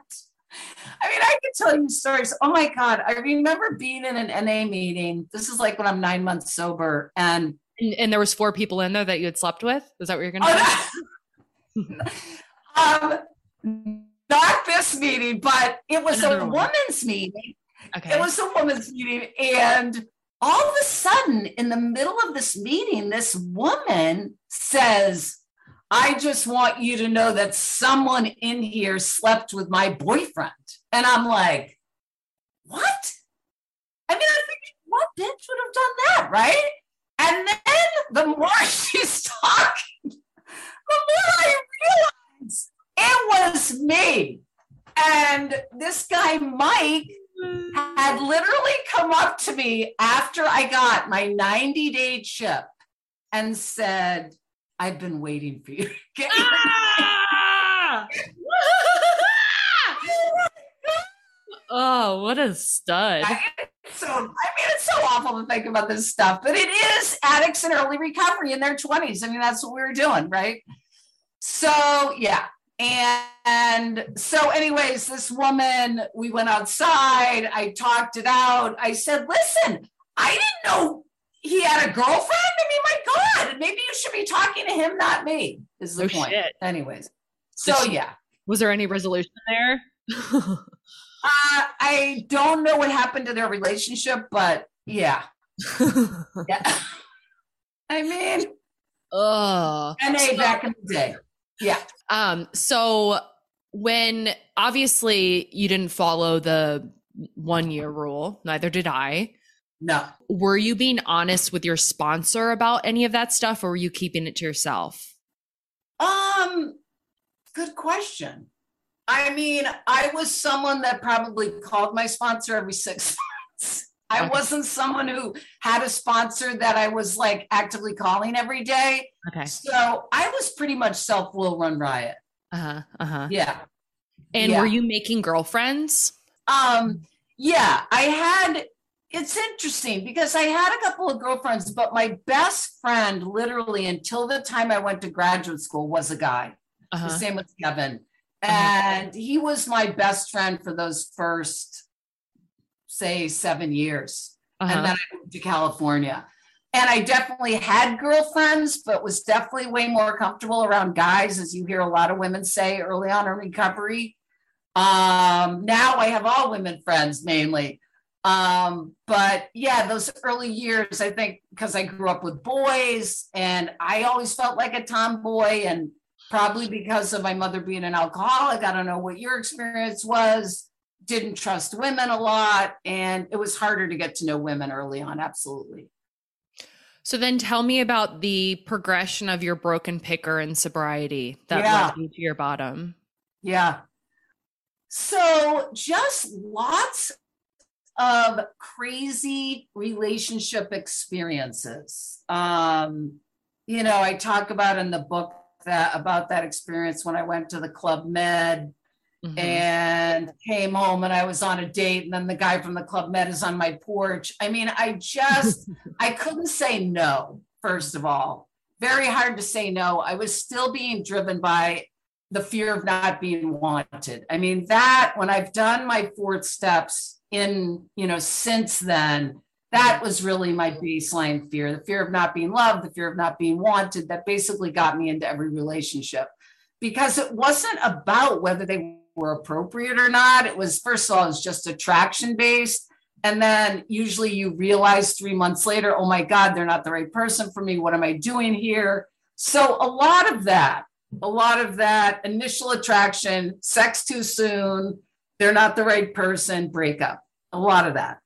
I mean, I could tell you stories. Oh my God. I remember being in an NA meeting. This is like when I'm nine months sober. And And, and there was four people in there that you had slept with. Is that what you're going to say? Oh, um, not this meeting, but it was Another a one. woman's meeting. Okay. It was a woman's meeting. And all of a sudden, in the middle of this meeting, this woman says, I just want you to know that someone in here slept with my boyfriend. And I'm like, what? I mean, I think what bitch would have done that, right? And then the more she's talking, the more I realize it was me. And this guy, Mike, had literally come up to me after I got my 90 day chip and said, I've been waiting for you. to get your Ah! oh, what a stud. I- so I mean, it's so awful to think about this stuff, but it is addicts in early recovery in their 20s. I mean, that's what we were doing, right? So yeah. And so, anyways, this woman, we went outside, I talked it out. I said, listen, I didn't know he had a girlfriend. I mean, my God, maybe you should be talking to him, not me, is the Oh, point. shit. Anyways. So she- yeah. Was there any resolution there? Uh, I don't know what happened to their relationship, but yeah. Yeah. I mean, Ugh. NA back in the day. Yeah. Um, so when obviously you didn't follow the one year rule, neither did I. No. Were you being honest with your sponsor about any of that stuff or were you keeping it to yourself? Um, good question. I mean, I was someone that probably called my sponsor every six months. I Okay. wasn't someone who had a sponsor that I was like actively calling every day. Okay. So I was pretty much self will run riot. Uh-huh. Uh-huh. Yeah. And Yeah. were you making girlfriends? Um, yeah, I had it's interesting because I had a couple of girlfriends, but my best friend, literally until the time I went to graduate school, was a guy. Uh-huh. The same with Kevin. Uh-huh. And he was my best friend for those first, say, seven years. Uh-huh. And then I moved to California. And I definitely had girlfriends, but was definitely way more comfortable around guys, as you hear a lot of women say early on in recovery. Um, now I have all women friends mainly. Um, but yeah, those early years, I think because I grew up with boys and I always felt like a tomboy, and probably because of my mother being an alcoholic. I don't know what your experience was, didn't trust women a lot, and it was harder to get to know women early on. Absolutely. So then tell me about the progression of your broken picker and sobriety that Yeah. led you to your bottom. Yeah. So just lots of crazy relationship experiences. Um, you know, I talk about in the book that about that experience when I went to the Club Med Mhm. and came home and I was on a date and then the guy from the Club met us on my porch. I mean, I just I couldn't say no, first of all. Very hard to say no. I was still being driven by the fear of not being wanted. I mean, that when I've done my fourth steps in, you know, since then, that was really my baseline fear the fear of not being loved, the fear of not being wanted that basically got me into every relationship because it wasn't about whether they were appropriate or not. It was, first of all, it's just attraction based. And then usually you realize three months later, oh my God, they're not the right person for me. What am I doing here? So a lot of that, a lot of that initial attraction, sex too soon, they're not the right person, breakup, a lot of that.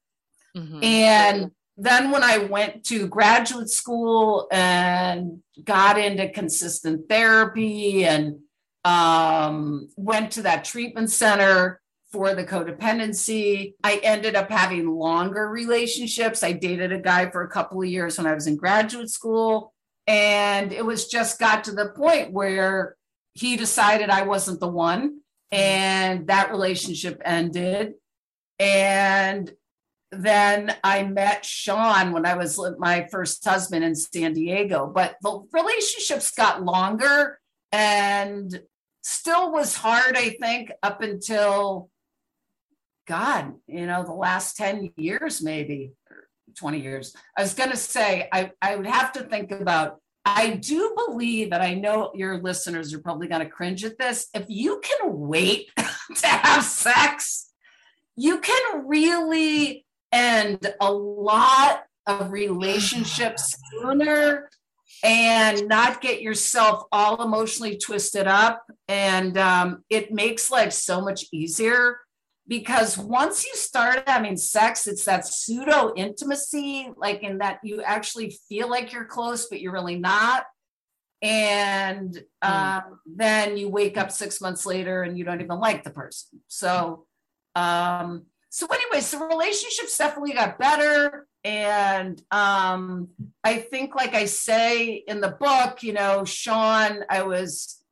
Mhm. And then when I went to graduate school and got into consistent therapy and um, went to that treatment center for the codependency, I ended up having longer relationships. I dated a guy for a couple of years when I was in graduate school. And it was just got to the point where he decided I wasn't the one. And that relationship ended. And then I met Sean when I was my first husband in San Diego. But the relationships got longer and still was hard, I think, up until God, you know, the last 10 years, maybe 20 years. I was going to say, I, I would have to think about. I do believe that I know your listeners are probably going to cringe at this. If you can wait to have sex, you can really end a lot of relationships sooner and not get yourself all emotionally twisted up. And um, it makes life so much easier because once you start having sex, it's that pseudo intimacy, like in that you actually feel like you're close, but you're really not. And um, then you wake up six months later and you don't even like the person. So, um, so anyways, the relationships definitely got better. And um, I think, like I say in the book, you know, Sean, I was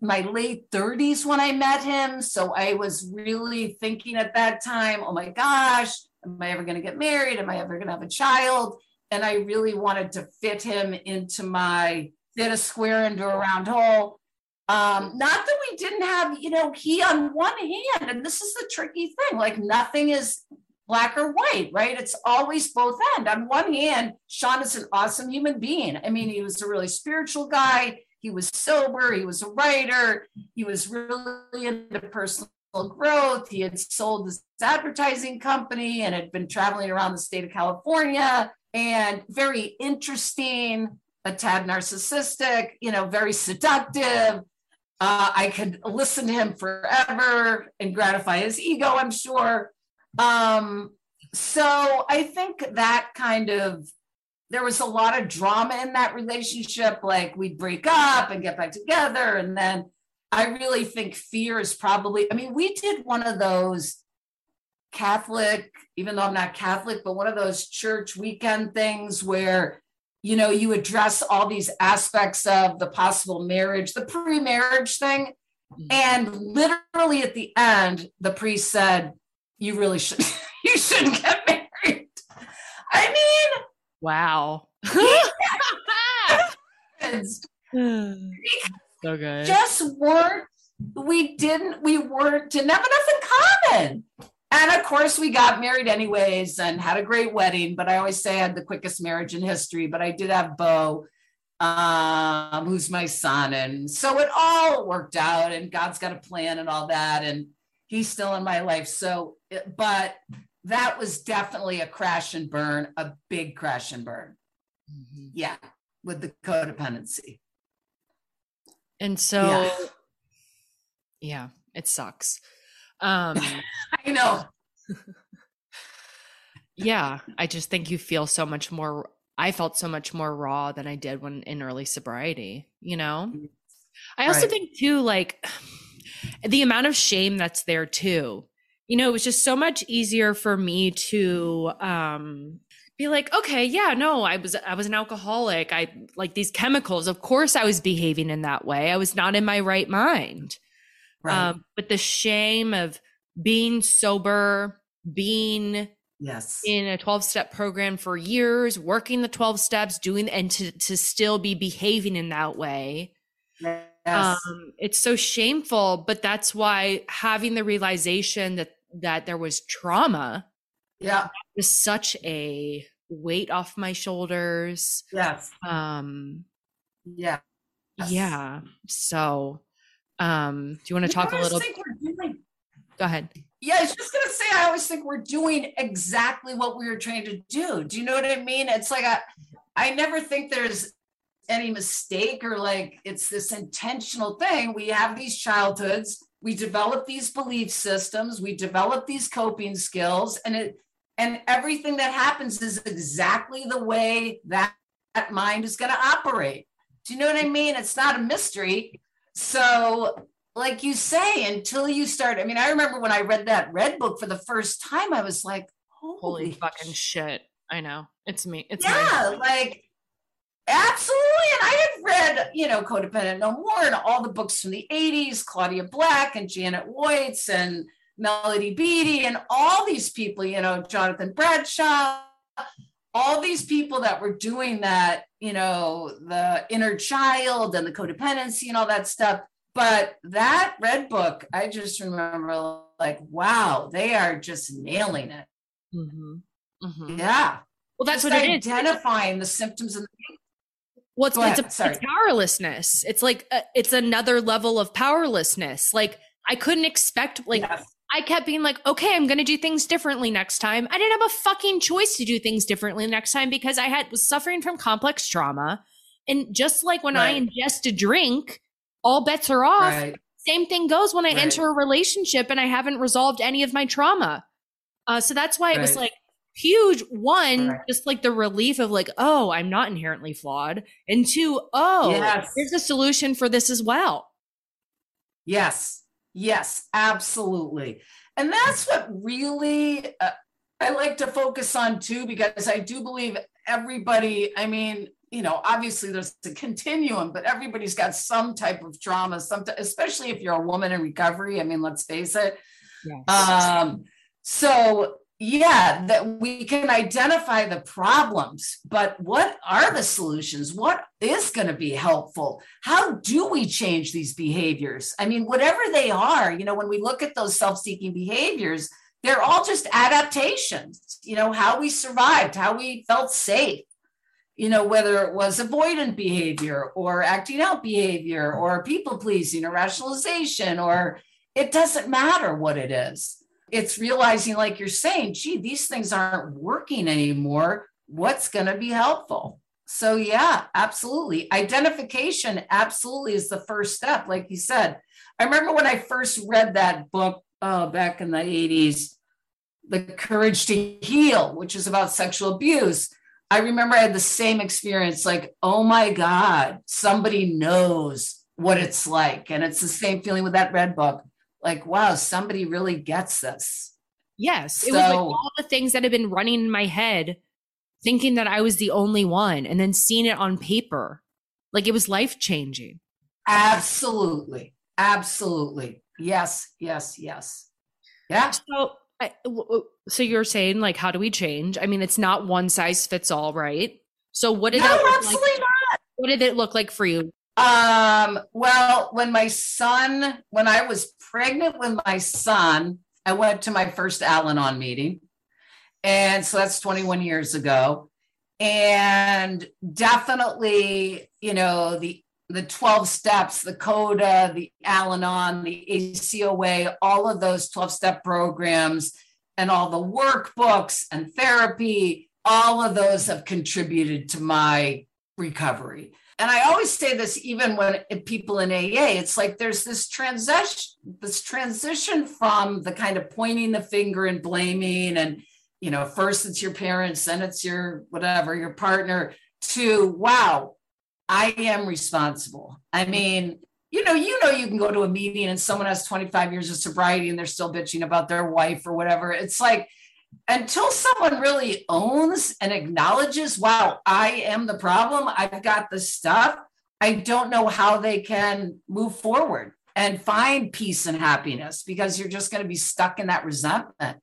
my late 30s when I met him. So I was really thinking at that time, oh my gosh, am I ever going to get married? Am I ever going to have a child? And I really wanted to fit him into my fit a square into a round hole. Um, not that we didn't have, you know, he on one hand, and this is the tricky thing, like nothing is black or white, right? It's always both end. On one hand, Sean is an awesome human being. I mean, he was a really spiritual guy. He was sober. He was a writer. He was really into personal growth. He had sold his advertising company and had been traveling around the state of California and very interesting, a tad narcissistic, you know, very seductive. Uh, I could listen to him forever and gratify his ego, I'm sure. Um, so I think that kind of there was a lot of drama in that relationship. Like we'd break up and get back together. And then I really think fear is probably, I mean, we did one of those Catholic, even though I'm not Catholic, but one of those church weekend things where, you know, you address all these aspects of the possible marriage, the pre marriage thing. And literally at the end, the priest said, You really should, you shouldn't get married. I mean, Wow. so good. just weren't we didn't we weren't didn't have enough in common and of course we got married anyways and had a great wedding but i always say i had the quickest marriage in history but i did have bo um, who's my son and so it all worked out and god's got a plan and all that and he's still in my life so but that was definitely a crash and burn a big crash and burn Mhm. yeah with the codependency And so, Yeah. yeah, it sucks. Um, i know yeah, I just think you feel so much more. I felt so much more raw than I did when in early sobriety, you know? I also Right. think, too, like the amount of shame that's there, too. You know, it was just so much easier for me to um, be like, okay, yeah, no, I was I was an alcoholic. I like these chemicals. Of course, I was behaving in that way. I was not in my right mind. right Um, but the shame of being sober, being yes in a 12 step program for years, working the 12 steps, doing and to to still be behaving in that way. yes Um, it's so shameful, but that's why having the realization that that there was trauma yeah was such a weight off my shoulders. yes Um, yeah yeah. So, um, do you want to talk a little? think we're doing Go ahead. yeah i was just gonna say i always think we're doing exactly what we were trying to do do you know what i mean it's like a, i never think there's any mistake or like it's this intentional thing we have these childhoods we develop these belief systems we develop these coping skills and it and everything that happens is exactly the way that, that mind is going to operate do you know what i mean it's not a mystery so like you say until you start i mean i remember when i read that red book for the first time i was like holy, Holy fucking shit. I know. It's me. It's yeah mine. like absolutely and i had read you know codependent no more and all the books from the 80s claudia black and janet Woititz and melody Beattie and all these people you know jonathan bradshaw all these people that were doing that you know the inner child and the codependency and all that stuff but that red book i just remember like wow they are just nailing it Mhm. Mhm. yeah Well, that's Just what it is. identifying the symptoms and Well, it's, it's, a, sorry. it's powerlessness. It's like uh it's another level of powerlessness. Like I couldn't expect. Like Yes. I kept being like, okay, I'm going to do things differently next time. I didn't have a fucking choice to do things differently next time because I had was suffering from complex trauma, and just like when I ingest a drink, all bets are off. right Same thing goes when I Right. enter a relationship and I haven't resolved any of my trauma. Uh, so that's why it was like huge. One, Right. just like the relief of like, oh, I'm not inherently flawed, and two, oh, Yes. there's a solution for this as well. Yes, yes, absolutely. And that's what really uh, I like to focus on too, because I do believe everybody, I mean, you know, obviously there's a continuum, but everybody's got some type of trauma, some, especially if you're a woman in recovery. I mean, let's face it. Um, so yeah, that we can identify the problems, but what are the solutions? What is going to be helpful? How do we change these behaviors? I mean, whatever they are, you know, when we look at those self-seeking behaviors, they're all just adaptations, you know, how we survived, how we felt safe. You know, whether it was avoidant behavior or acting out behavior or people pleasing or rationalization, or it doesn't matter what it is it's realizing, like you're saying, gee, these things aren't working anymore. What's going to be helpful? So, yeah, absolutely. Identification absolutely is the first step. Like you said, I remember when I first read that book uh, back in the 80s, The Courage to Heal, which is about sexual abuse. I remember I had the same experience like, oh my God, somebody knows what it's like. And it's the same feeling with that red book like wow somebody really gets this Yes, it was like So- all the things that had been running in my head, thinking that I was the only one, and then seeing it on paper, like it was life changing. absolutely absolutely yes yes yes yeah So I, w- w- so you're saying like, how do we change? I mean, it's not one size fits all, right? So what did No, that absolutely like? What did it look like for you? Um, well, when my son, when I was pregnant with my son, I went to my first Al Anon meeting. And so that's 21 years ago. And definitely, you know, the the 12 steps, the CODA, the Al Anon, the ACOA, all of those 12 step programs and all the workbooks and therapy, all of those have contributed to my recovery. And I always say this, even when people in AA, it's like there's this transition, this transition from the kind of pointing the finger and blaming, and you know, first it's your parents, then it's your whatever, your partner, to wow, I am responsible. I mean, you know, you know, you can go to a meeting and someone has 25 years of sobriety and they're still bitching about their wife or whatever. It's like until someone really owns and acknowledges, wow, I am the problem, I've got the stuff, I don't know how they can move forward and find peace and happiness because you're just going to be stuck in that resentment,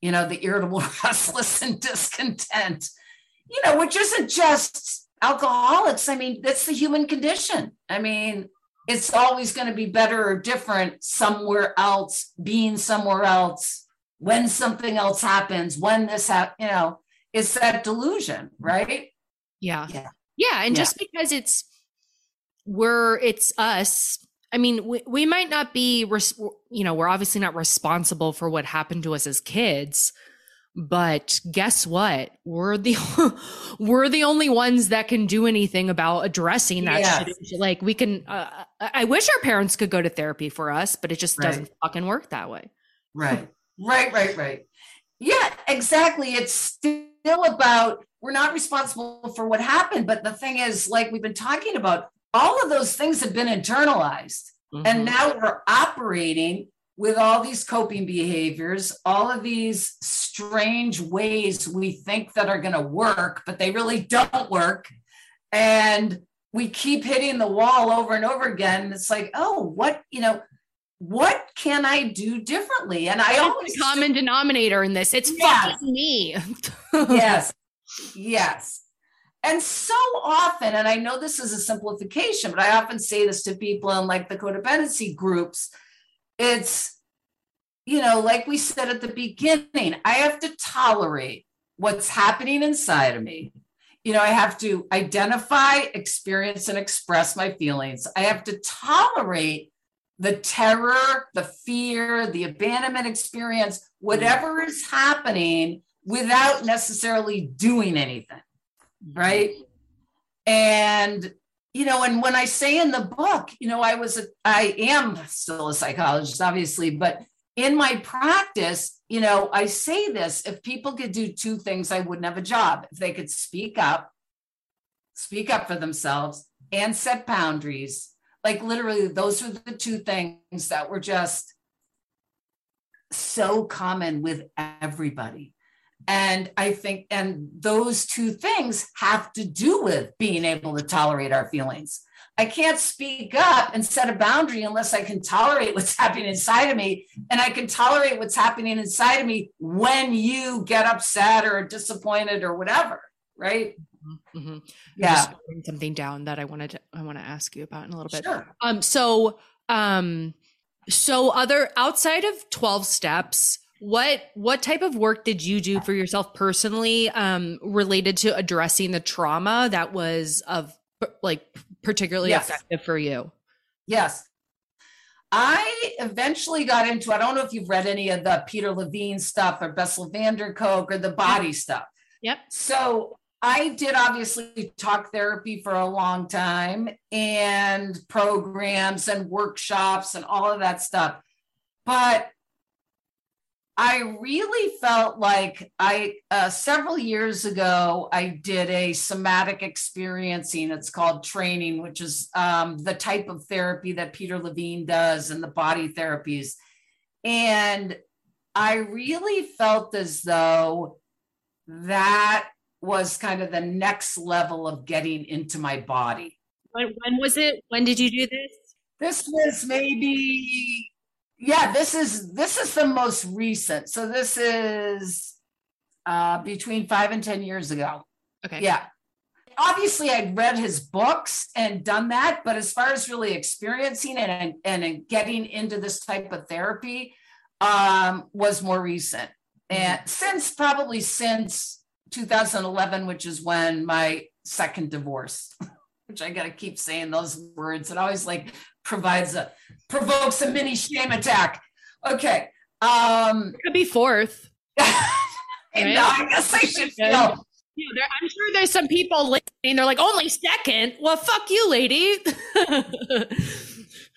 you know, the irritable, restless, and discontent, you know, which isn't just alcoholics. I mean, that's the human condition. I mean, it's always going to be better or different somewhere else, being somewhere else when something else happens, when this happens, you know, it's that delusion, right? Yeah. Yeah. Yeah. And Yeah. just because it's, we're, it's us. I mean, we, we might not be, res- you know, we're obviously not responsible for what happened to us as kids, but guess what? We're the, we're the only ones that can do anything about addressing that shit. Like we can, uh, I I wish our parents could go to therapy for us, but it just Right. doesn't fucking work that way. Right. Right, right, right. Yeah, exactly. It's still about we're not responsible for what happened. But the thing is, like we've been talking about, all of those things have been internalized. Mhm. And now we're operating with all these coping behaviors, all of these strange ways we think that are going to work, but they really don't work. And we keep hitting the wall over and over again. It's like, oh, what, you know, what can I do differently? And I always common denominator in this. It's Yes. fucking me. yes, yes. And so often, and I know this is a simplification, but I often say this to people in like the codependency groups. It's, you know, like we said at the beginning, I have to tolerate what's happening inside of me. You know, I have to identify, experience, and express my feelings. I have to tolerate the terror, the fear, the abandonment experience, whatever is happening without necessarily doing anything right? And you know and when i say in the book you know i was a, i am still a psychologist obviously but in my practice you know i say this if people could do two things i wouldn't have a job. If they could speak up speak up for themselves and set boundaries like literally those were the two things that were just so common with everybody and I think, and those two things have to do with being able to tolerate our feelings. I can't speak up and set a boundary unless I can tolerate what's happening inside of me. And I can tolerate what's happening inside of me when you get upset or disappointed or whatever. Right. Mm-hmm. Yeah. Just something down that I wanted to I want to ask you about in a little bit. Sure. Um so um so other outside of 12 steps what what type of work did you do for yourself personally um related to addressing the trauma that was of like particularly Yes. effective for you? Yes. I eventually got into, I don't know if you've read any of the Peter Levine stuff or Bessel van der Kolk or the body stuff. Yep. So I did obviously talk therapy for a long time and programs and workshops and all of that stuff. But I really felt like I, uh, several years ago, I did a somatic experiencing. It's called training, which is um, the type of therapy that Peter Levine does and the body therapies. And I really felt as though that was kind of the next level of getting into my body. When, when was it? When did you do this? This was maybe, Yeah, this is this is the most recent. So this is uh between five and ten years ago. Okay. Yeah. Obviously, I'd read his books and done that, but as far as really experiencing it and, and getting into this type of therapy, um, was more recent. And since probably since 2011, which is when my second divorce, which I got to keep saying those words. It always like provides a provokes a mini shame attack. Okay. Um, Could be fourth. and no, I guess I should feel Yeah, there, I'm sure there's some people listening. They're like, only second. Well, fuck you, lady.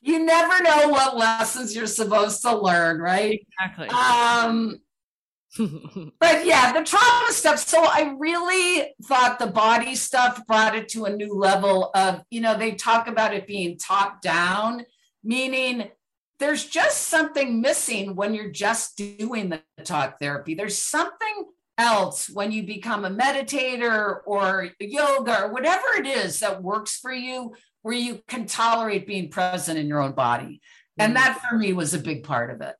you never know what lessons you're supposed to learn, right? exactly. Um, but yeah, the trauma stuff. So I really thought the body stuff brought it to a new level of, you know, they talk about it being top down, meaning there's just something missing when you're just doing the talk therapy. There's something else when you become a meditator or yoga or whatever it is that works for you, where you can tolerate being present in your own body. And mm-hmm. that for me was a big part of it.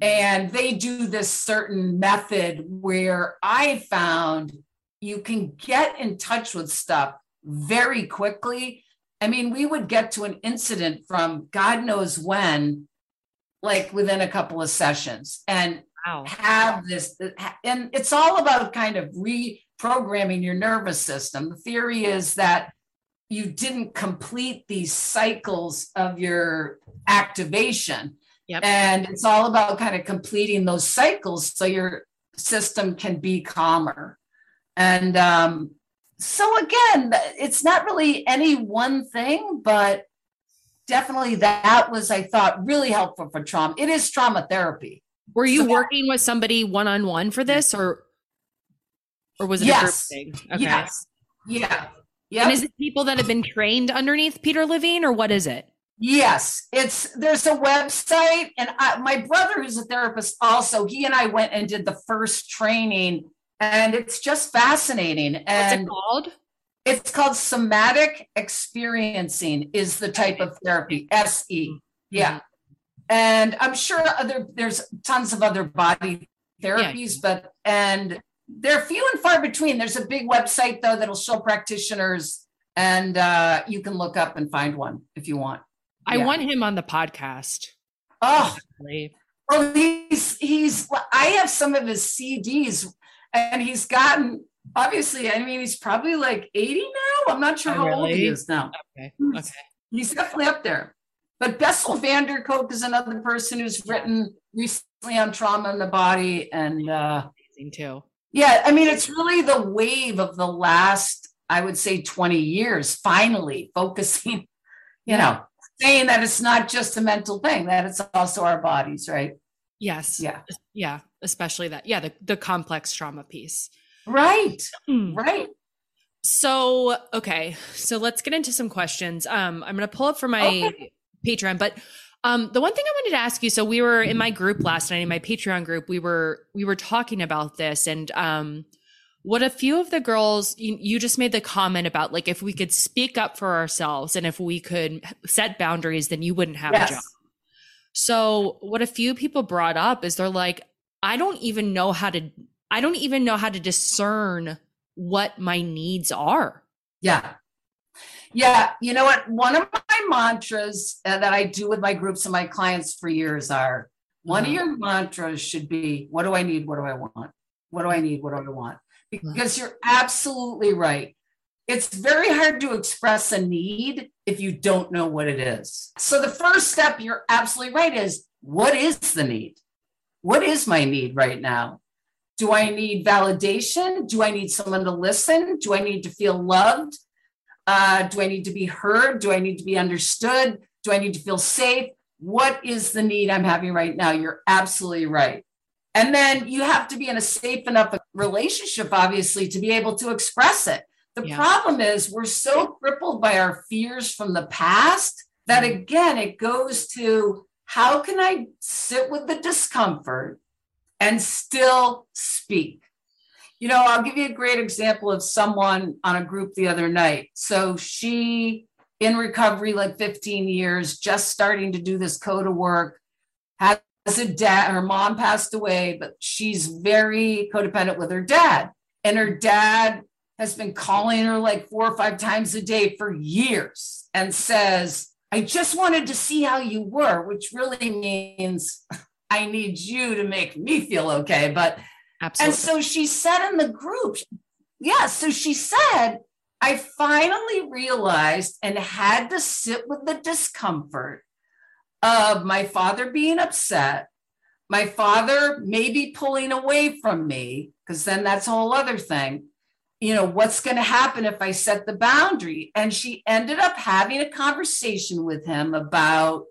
And they do this certain method where I found you can get in touch with stuff very quickly. I mean, we would get to an incident from God knows when, like within a couple of sessions, and wow. have this. And it's all about kind of reprogramming your nervous system. The theory is that you didn't complete these cycles of your activation. Yep. And it's all about kind of completing those cycles so your system can be calmer. And um, so, again, it's not really any one thing, but definitely that was, I thought, really helpful for trauma. It is trauma therapy. Were you So- working with somebody one on one for this, or or was it Yes. a group thing? Okay. Yes. Yeah. And is it people that have been trained underneath Peter Levine, or what is it? Yes, it's there's a website, and I, my brother, who's a therapist, also he and I went and did the first training, and it's just fascinating. What's And it called? it's called somatic experiencing is the type of therapy. SE, yeah. And I'm sure other there's tons of other body therapies, but and they're few and far between. There's a big website though that'll show practitioners, and uh, you can look up and find one if you want. I Yeah. want him on the podcast. Oh. Well, he's he's. I have some of his CDs, and he's gotten. Obviously, I mean, he's probably like eighty now. I'm not sure Oh, how old he is now. Okay. Hmm. Okay. He's definitely up there. But Bessel van der Kolk is another person who's written recently on trauma in the body, and uh, Amazing too. yeah, I mean, it's really the wave of the last, I would say, twenty years. Finally, focusing, you know, saying that it's not just a mental thing; that it's also our bodies, right? Yes. Yeah. Yeah. Especially that. Yeah. The, the complex trauma piece. Right. Hmm. Right. So, okay. So let's get into some questions. Um, I'm going to pull up for my Okay. Patreon, but um, the one thing I wanted to ask you, so we were in my group last night, in my Patreon group, we were, we were talking about this and, um, what a few of the girls, you, you just made the comment about like, if we could speak up for ourselves and if we could set boundaries, then you wouldn't have a job. So what a few people brought up is they're like, I don't even know how to, I don't even know how to discern what my needs are. Yeah. Yeah. You know what? One of my mantras uh, that I do with my groups and my clients for years are one of Mhm. your mantras should be, What do I need? What do I want? What do I need? What do I want? Because you're absolutely right. It's very hard to express a need if you don't know what it is. So the first step, you're absolutely right, is what is the need? What is my need right now? Do I need validation? Do I need someone to listen? Do I need to feel loved? Uh, do I need to be heard? Do I need to be understood? Do I need to feel safe? What is the need I'm having right now? You're absolutely right. And then you have to be in a safe enough relationship, obviously, to be able to express it. The Yeah. problem is we're so crippled by our fears from the past that, mm-hmm. again, it goes to how can I sit with the discomfort and still speak? You know, I'll give you a great example of someone on a group the other night. So she in recovery like 15 years, just starting to do this CoDA work. Has a dad, her mom passed away, but she's very codependent with her dad. And her dad has been calling her like four or five times a day for years and says, I just wanted to see how you were, which really means I need you to make me feel okay. But Absolutely. and so she said in the group, yeah, so she said, I finally realized and had to sit with the discomfort of my father being upset, my father maybe pulling away from me, because then that's a whole other thing. You know, what's going to happen if I set the boundary? And she ended up having a conversation with him about,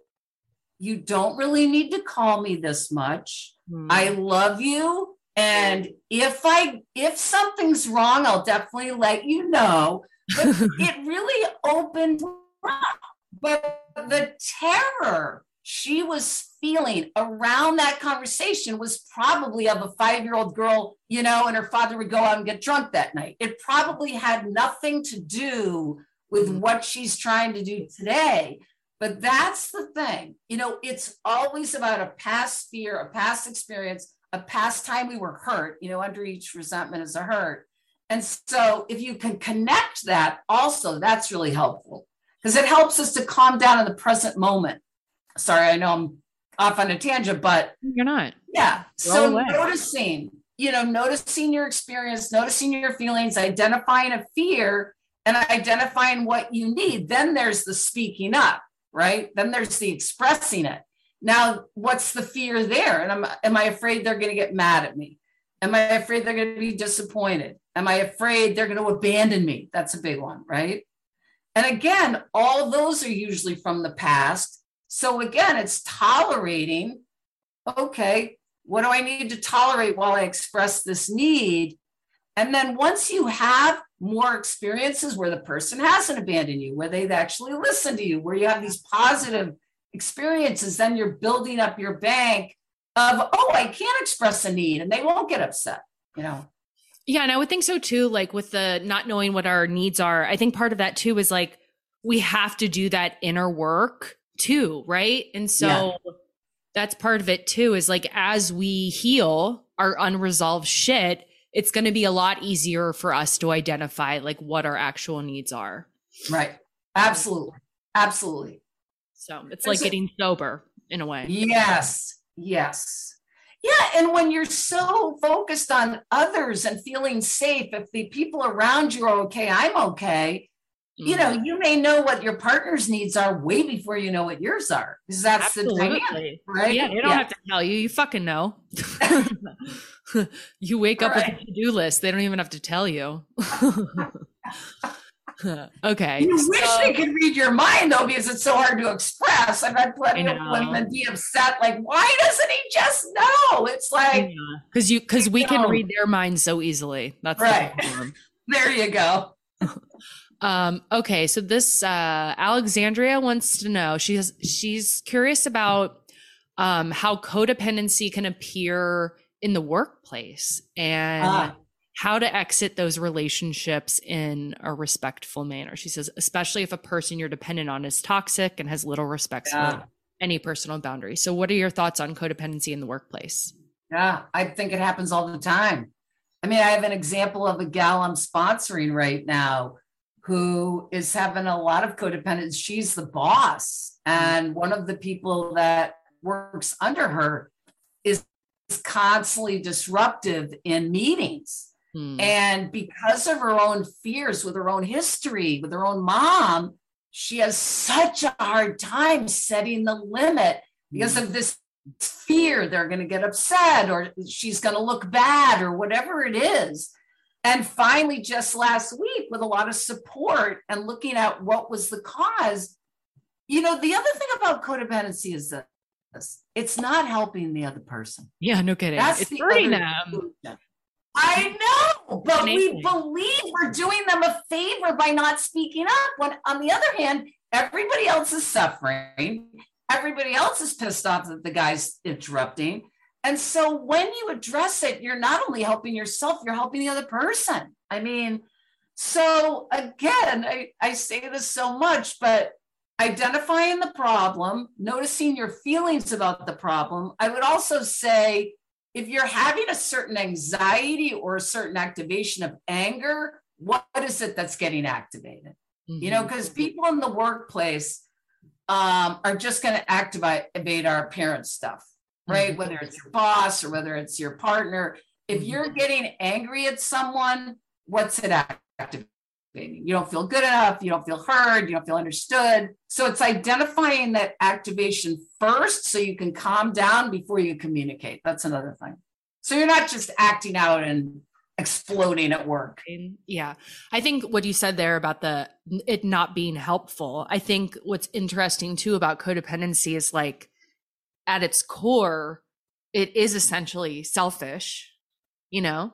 you don't really need to call me this much. Hmm. I love you. And if I if something's wrong, I'll definitely let you know. But it really opened up. But the terror she was feeling around that conversation was probably of a five-year-old girl, you know, and her father would go out and get drunk that night. It probably had nothing to do with Mhm. what she's trying to do today. But that's the thing, you know, it's always about a past fear, a past experience, a past time we were hurt. You know, under each resentment is a hurt. And so if you can connect that also, that's really helpful because it helps us to calm down in the present moment. Sorry, I know I'm off on a tangent, but You're not. yeah. Roll So away. noticing, you know, noticing your experience, noticing your feelings, identifying a fear and identifying what you need. Then there's the speaking up, right? Then there's the expressing it. Now, what's the fear there? And am, am I afraid they're going to get mad at me? Am I afraid they're going to be disappointed? Am I afraid they're going to abandon me? That's a big one, right? And again, all those are usually from the past. So again, it's tolerating okay, what do I need to tolerate while I express this need? And then once you have more experiences where the person hasn't abandoned you, where they've actually listened to you, where you have these positive experiences, then you're building up your bank of, oh, I can't express a need and they won't get upset, you know? Yeah, and I would think so too. Like with the not knowing what our needs are, I think part of that too is like we have to do that inner work too, right? And so that's part of it too. Is like as we heal our unresolved shit, it's going to be a lot easier for us to identify like what our actual needs are. Right. Absolutely. Absolutely. So it's like so- getting sober in a way. Yes, yes. Yeah, and when you're so focused on others and feeling safe, if the people around you are okay, I'm okay. You Mm. know, you may know what your partner's needs are way before you know what yours are, because that's the dynamic, right? Yeah, they don't have to tell you. You fucking know. you wake up with a to-do list. They don't even have to tell you. okay. You wish so- they could read your mind though, because it's so hard to express. I've had plenty of know. women be upset, like, why doesn't he just know? It's like, because you because we can read their minds so easily. That's Right. problem. there you go. Um, okay, so this uh, Alexandria wants to know. She's she's curious about um, how codependency can appear in the workplace and Ah. How to exit those relationships in a respectful manner. She says, especially if a person you're dependent on is toxic and has little respect Yeah. for any personal boundaries. So, what are your thoughts on codependency in the workplace? Yeah, I think it happens all the time. I mean, I have an example of a gal I'm sponsoring right now who is having a lot of codependence. She's the boss, mm-hmm. and one of the people that works under her is constantly disruptive in meetings. Hmm. And because of her own fears with her own history, with her own mom, she has such a hard time setting the limit because of this fear they're going to get upset or she's going to look bad or whatever it is. And finally, just last week, with a lot of support and looking at what was the cause, you know, the other thing about codependency is this it's not helping the other person. yeah, no kidding. That's it's the hurting them. solution. I know, but we believe we're doing them a favor by not speaking up. When on the other hand, everybody else is suffering. Everybody else is pissed off that the guy's interrupting. And so when you address it, you're not only helping yourself, you're helping the other person. I mean, so again, I, I say this so much, but identifying the problem, noticing your feelings about the problem. I would also say if you're having a certain anxiety or a certain activation of anger, what is it that's getting activated? Mm-hmm. You know, because mm-hmm. people in the workplace um, are just going to activate our parent stuff, right? Mm-hmm. Whether it's your boss or whether it's your partner. If mm-hmm. you're getting angry at someone, what's it activating? You don't feel good enough. You don't feel heard. You don't feel understood. So it's identifying that activation first so you can calm down before you communicate. That's another thing. So you're not just acting out and exploding at work. Yeah. I think what you said there about the it not being helpful. I think what's interesting too about codependency is like at its core it is essentially selfish, you know?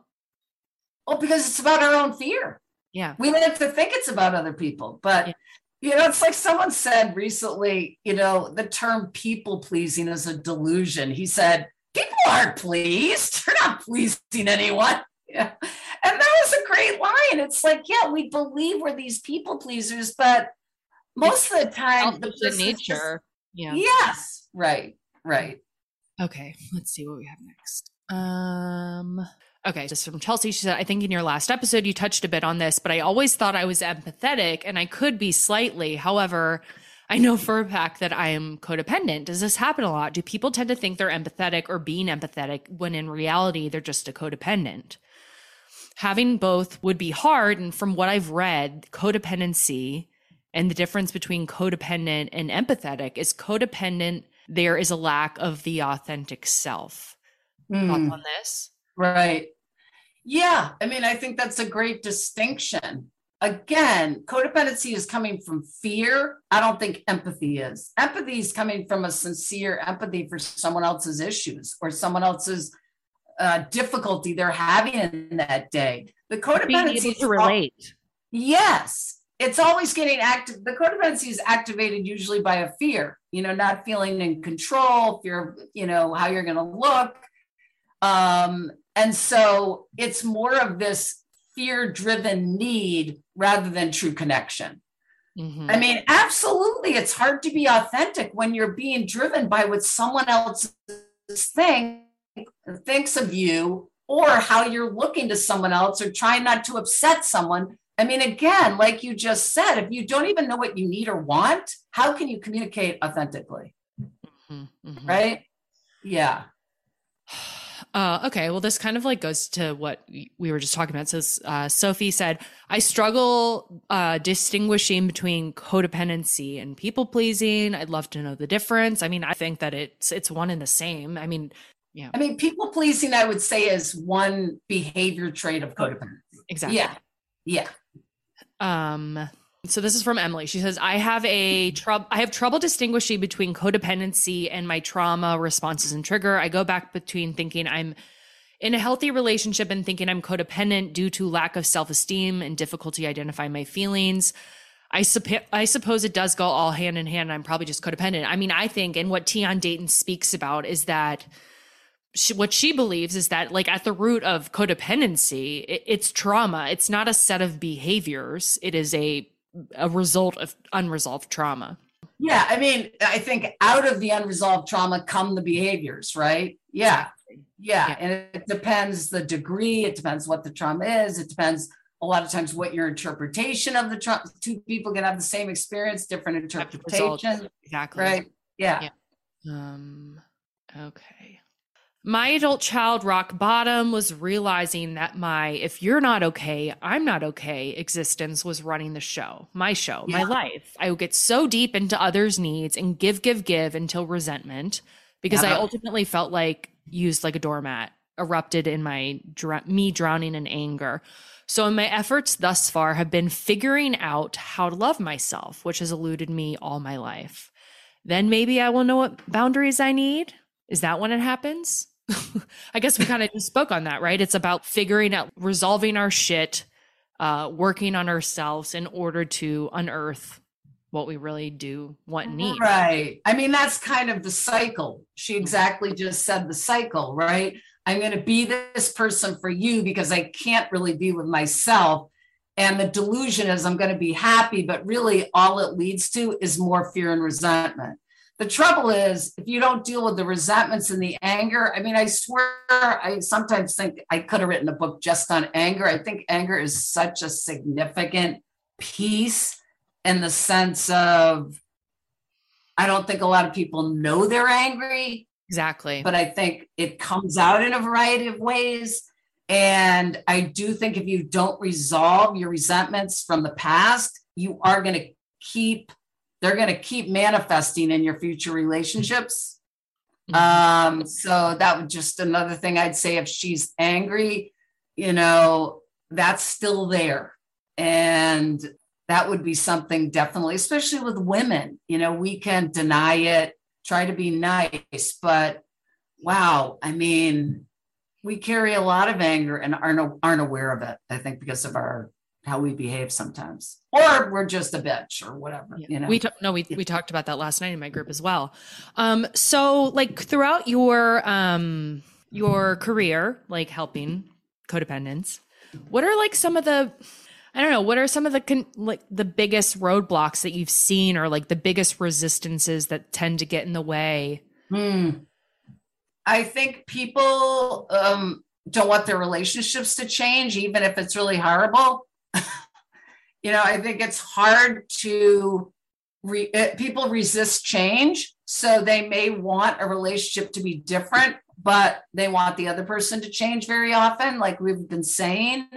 Well, because it's about our own fear. Yeah. We like to think it's about other people, but yeah. you know, it's like someone said recently, you know, the term people pleasing is a delusion. He said, people aren't pleased. They're not pleasing anyone. Yeah. And that was a great line. It's like, yeah, we believe we're these people pleasers, but most it's of the time, the nature. Just, yeah. Yes. Right. Right. Okay. Let's see what we have next. Um, okay. Just from Chelsea. She said, I think in your last episode, you touched a bit on this, but I always thought I was empathetic and I could be slightly. However, I know for a fact that I am codependent. Does this happen a lot? Do people tend to think they're empathetic or being empathetic when in reality they're just a codependent? having both would be hard. And from what I've read, codependency and the difference between codependent and empathetic is codependent, there is a lack of the authentic self. Mm. Thoughts on this? Right. Yeah. I mean, I think that's a great distinction. Again, codependency is coming from fear. I don't think empathy is. Empathy is coming from a sincere empathy for someone else's issues or someone else's uh, difficulty they're having in that day. The codependency to relate. Yes, it's always getting active. The codependency is activated usually by a fear, you know, not feeling in control, fear, you know, how you're going to look. Um, and so it's more of this fear driven need rather than true connection. Mm-hmm. I mean, absolutely, it's hard to be authentic when you're being driven by what someone else thinks of you or how you're looking to someone else or trying not to upset someone. I mean, again, like you just said, if you don't even know what you need or want, how can you communicate authentically? Mm-hmm, mm-hmm. Right? Yeah. Uh, okay, well, this kind of like goes to what we were just talking about. So, uh, Sophie said, I struggle uh, distinguishing between codependency and people pleasing. I'd love to know the difference. I mean, I think that it's it's one and the same. I mean, yeah. I mean, people pleasing, I would say, is one behavior trait of codependency. Exactly. Yeah. Yeah. Um, so this is from Emily. She says, I have a trouble I have trouble distinguishing between codependency and my trauma responses and trigger. I go back between thinking I'm in a healthy relationship and thinking I'm codependent due to lack of self-esteem and difficulty identifying my feelings. I, supp- I suppose it does go all hand in hand. I'm probably just codependent. I mean, I think, and what Tian Dayton speaks about is that she, what she believes is that like at the root of codependency it, it's trauma it's not a set of behaviors it is a a result of unresolved trauma. Yeah i mean i think out of the unresolved trauma come the behaviors right? Yeah. Yeah, yeah. and it depends the degree it depends what the trauma is it depends a lot of times what your interpretation of the trauma two people can have the same experience different interpretation exactly. right? Yeah. yeah. Um okay my adult child rock bottom was realizing that my if you're not okay, I'm not okay existence was running the show, my show, yeah. my life. I would get so deep into others' needs and give, give, give until resentment because yeah. I ultimately felt like used like a doormat, erupted in my me drowning in anger. So, my efforts thus far have been figuring out how to love myself, which has eluded me all my life. Then maybe I will know what boundaries I need. Is that when it happens? I guess we kind of just spoke on that, right? It's about figuring out, resolving our shit, uh, working on ourselves in order to unearth what we really do want and need. Right. I mean, that's kind of the cycle. She mm-hmm. exactly just said the cycle, right? I'm going to be this person for you because I can't really be with myself. And the delusion is I'm going to be happy, but really all it leads to is more fear and resentment. The trouble is, if you don't deal with the resentments and the anger, I mean, I swear, I sometimes think I could have written a book just on anger. I think anger is such a significant piece in the sense of, I don't think a lot of people know they're angry. Exactly. But I think it comes out in a variety of ways. And I do think if you don't resolve your resentments from the past, you are going to keep, they're going to keep manifesting in your future relationships. Mm-hmm. Um, so that would just another thing I'd say if she's angry, you know, that's still there. And that would be something definitely, especially with women. You know, we can deny it, try to be nice, but wow, I mean, we carry a lot of anger and aren't aren't aware of it. I think because of our how we behave sometimes, or we're just a bitch or whatever. Yeah. You know, we t- no, we we talked about that last night in my group as well. Um, so like throughout your um your career, like helping codependents, what are like some of the I don't know. What are some of the con- like the biggest roadblocks that you've seen, or like the biggest resistances that tend to get in the way? Hmm. I think people um, don't want their relationships to change, even if it's really horrible. you know, I think it's hard to re- it, eh, people resist change, so they may want a relationship to be different, but they want the other person to change very often, like we've been saying.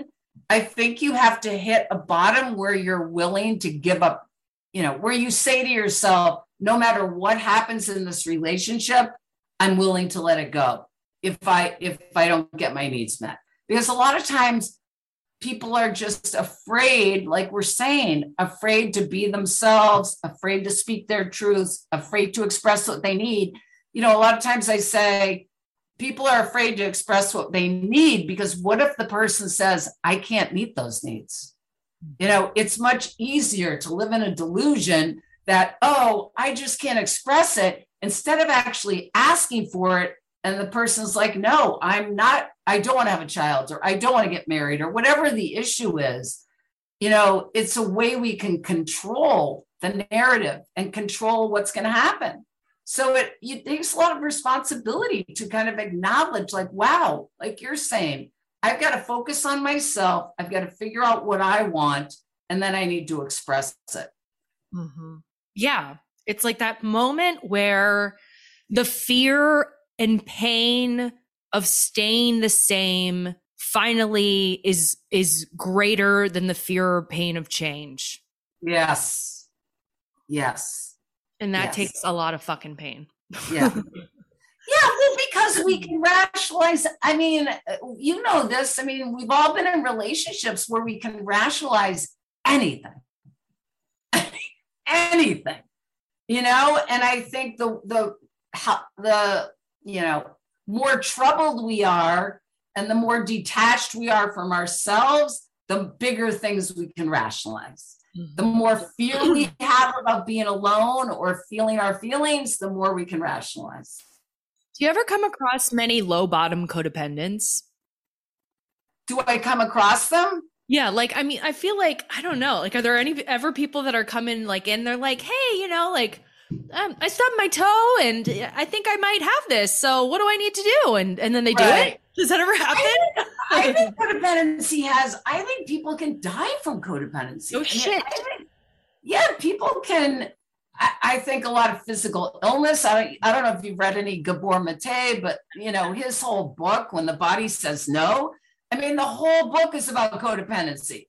I think you have to hit a bottom where you're willing to give up, you know, where you say to yourself, no matter what happens in this relationship, I'm willing to let it go if I if I don't get my needs met. Because a lot of times people are just afraid, like we're saying, afraid to be themselves, afraid to speak their truths, afraid to express what they need. You know, a lot of times I say, people are afraid to express what they need because what if the person says, I can't meet those needs? You know, it's much easier to live in a delusion that, oh, I just can't express it instead of actually asking for it. And the person's like, no, I'm not, I don't want to have a child or I don't want to get married or whatever the issue is. You know, it's a way we can control the narrative and control what's going to happen. So it, it takes a lot of responsibility to kind of acknowledge, like, wow, like you're saying, I've got to focus on myself. I've got to figure out what I want, and then I need to express it. Mm-hmm. Yeah. It's like that moment where the fear and pain of staying the same finally is is greater than the fear or pain of change. Yes. Yes. And that yes. takes a lot of fucking pain. Yeah. Yeah, well, because we can rationalize. I mean, you know this. I mean, we've all been in relationships where we can rationalize anything, anything, you know. And I think the the how the you know more troubled we are, and the more detached we are from ourselves, the bigger things we can rationalize. The mm-hmm. more fear we have about being alone or feeling our feelings, the more we can rationalize. Do you ever come across many low bottom codependents? Do I come across them? Yeah, like I mean, I feel like I don't know. Like, are there any ever people that are coming like in? they're like, hey, you know, like um, I stubbed my toe and I think I might have this. So what do I need to do? And and then they do it. Does that ever happen? I think, I think codependency has. I think people can die from codependency. Oh shit! I think, yeah, people can. I, I, think a lot of physical illness. I I don't know if you've read any Gabor Mate, but you know his whole book, "When the Body Says No." I mean, the whole book is about codependency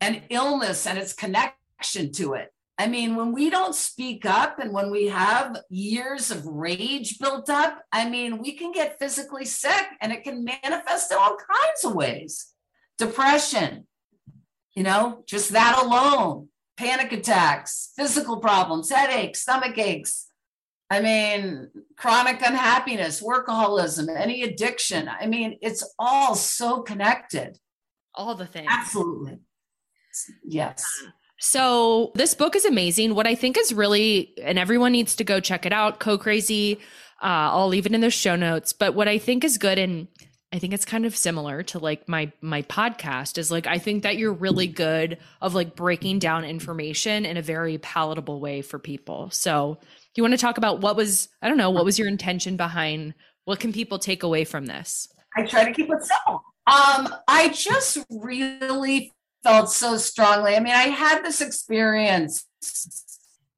and illness and its connection to it. I mean, when we don't speak up and when we have years of rage built up, I mean, we can get physically sick and it can manifest in all kinds of ways. Depression, you know, just that alone, panic attacks, physical problems, headaches, stomach aches. I mean, chronic unhappiness, workaholism, any addiction. I mean, it's all so connected. All the things. Absolutely. Yes. Uh, So this book is amazing. What I think is really, and everyone needs to go check it out. Co Crazy. Uh, I'll leave it in the show notes. But what I think is good, and I think it's kind of similar to like my my podcast is like I think that you're really good of like breaking down information in a very palatable way for people. So, you want to talk about what was I don't know, what was your intention behind what can people take away from this? I try to keep it simple. Um, I just really felt so strongly. I mean, I had this experience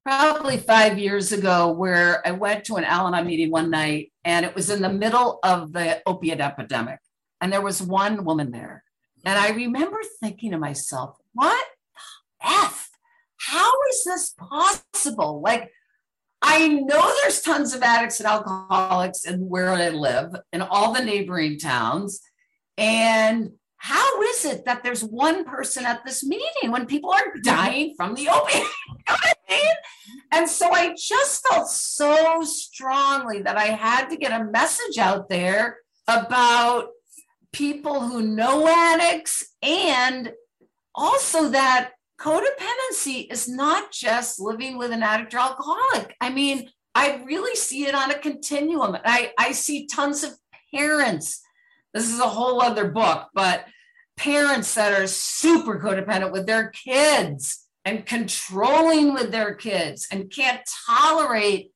probably five years ago where I went to an Al Anon meeting one night and it was in the middle of the opiate epidemic. And there was one woman there. And I remember thinking to myself, what F? How is this possible? Like, I know there's tons of addicts and alcoholics and where I live in all the neighboring towns. And how is it that there's one person at this meeting when people are dying from the opioid? you know I mean? And so I just felt so strongly that I had to get a message out there about people who know addicts and also that codependency is not just living with an addict or alcoholic. I mean, I really see it on a continuum. I, I see tons of parents. This is a whole other book, but parents that are super codependent with their kids and controlling with their kids and can't tolerate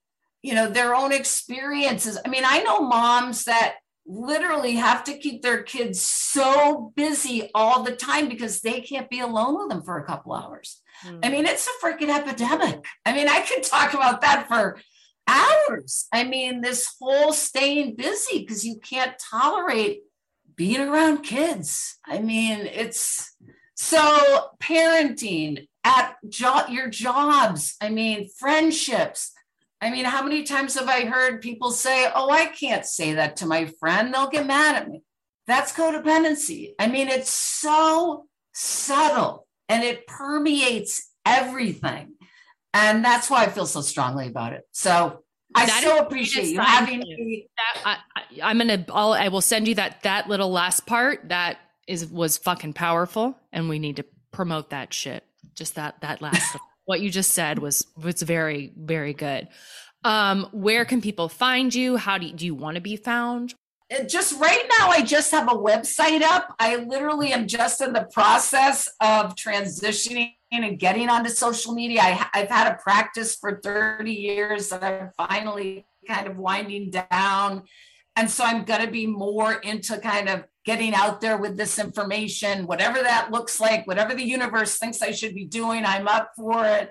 you know their own experiences. I mean i know moms that literally have to keep their kids so busy all the time because they can't be alone with them for a couple hours. Mm. i mean it's a freaking epidemic. I mean i could talk about that for hours i mean this whole staying busy because you can't tolerate being around kids i mean it's so parenting at jo- your jobs, I mean, friendships. I mean, how many times have I heard people say, Oh, I can't say that to my friend. They'll get mad at me. That's codependency. I mean, it's so subtle and it permeates everything. And that's why I feel so strongly about it. So I that so appreciate you having me. That, I, am gonna. I'll, I will send you that that little last part that is was fucking powerful, and we need to promote that shit just that that last what you just said was was very very good um where can people find you how do you, do you want to be found just right now i just have a website up. I literally am just in the process of transitioning and getting onto social media. I, i've had a practice for 30 years that i'm finally kind of winding down. And so i'm going to be more into kind of getting out there with this information, whatever that looks like, whatever the universe thinks I should be doing, I'm up for it.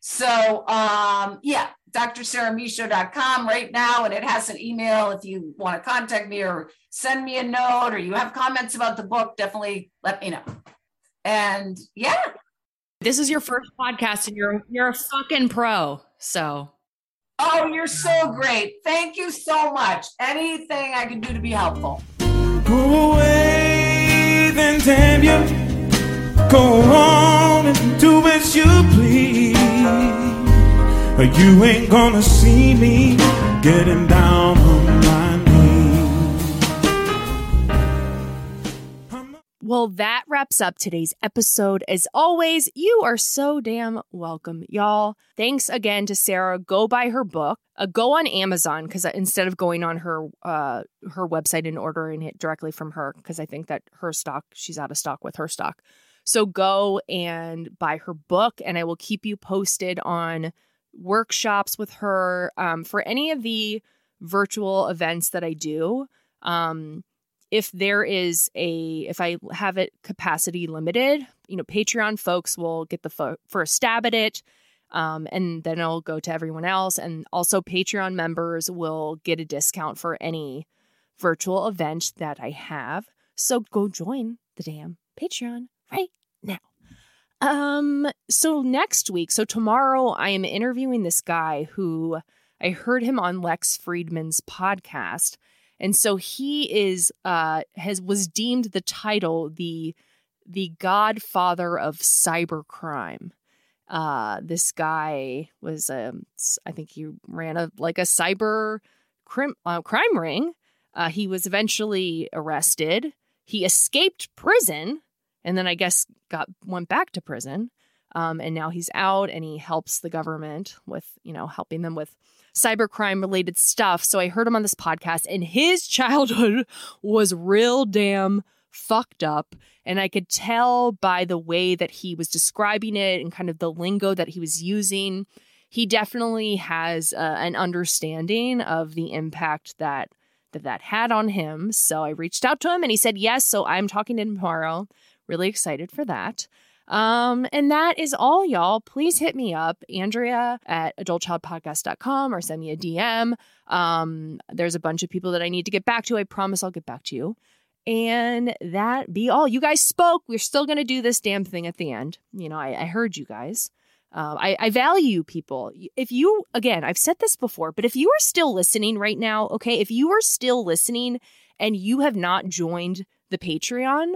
So um, yeah, drsarahmichaud.com right now, and it has an email if you want to contact me or send me a note or you have comments about the book, definitely let me know. And yeah. This is your first podcast and you're you're a fucking pro. So Oh, you're so great. Thank you so much. Anything I can do to be helpful. Go away, then damn you. Go on and do as you please. But you ain't gonna see me getting down on my Well, that wraps up today's episode. As always, you are so damn welcome, y'all. Thanks again to Sarah. Go buy her book. Uh, go on Amazon because instead of going on her uh, her website and ordering it directly from her, because I think that her stock she's out of stock with her stock. So go and buy her book, and I will keep you posted on workshops with her um, for any of the virtual events that I do. Um, if there is a if i have it capacity limited you know patreon folks will get the fo- first stab at it um, and then it'll go to everyone else and also patreon members will get a discount for any virtual event that i have so go join the damn patreon right now um so next week so tomorrow i am interviewing this guy who i heard him on Lex Fridman's podcast. And so he is uh has was deemed the title the the godfather of cybercrime. Uh this guy was um i think he ran a like a cyber crime uh, crime ring. Uh he was eventually arrested. He escaped prison and then i guess got went back to prison Um, and now he's out and he helps the government with, you know, helping them with cybercrime related stuff. So I heard him on this podcast, and his childhood was real damn fucked up. And I could tell by the way that he was describing it and kind of the lingo that he was using. He definitely has uh, an understanding of the impact that that that had on him. So I reached out to him and he said yes. So I'm talking to him tomorrow. Really excited for that. Um, and that is all, y'all. Please hit me up, Andrea at adultchildpodcast.com or send me a DM. Um, there's a bunch of people that I need to get back to. I promise I'll get back to you. And that be all. You guys spoke. We're still going to do this damn thing at the end. You know, I, I heard you guys. Um, I, I value people. If you, again, I've said this before, but if you are still listening right now, okay, if you are still listening and you have not joined the Patreon,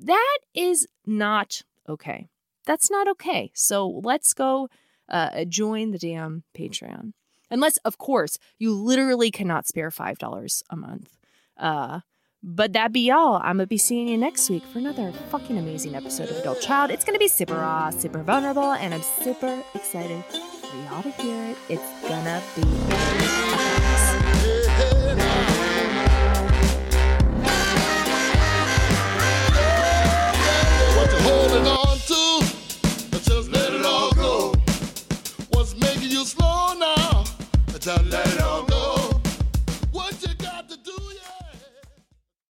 that is not okay. That's not okay. So let's go uh, join the damn Patreon. Unless, of course, you literally cannot spare $5 a month. Uh, but that be all. I'm gonna be seeing you next week for another fucking amazing episode of Adult Child. It's gonna be super raw, super vulnerable, and I'm super excited for y'all to hear it. It's gonna be. Just let it all go. What's making you slow now? Just let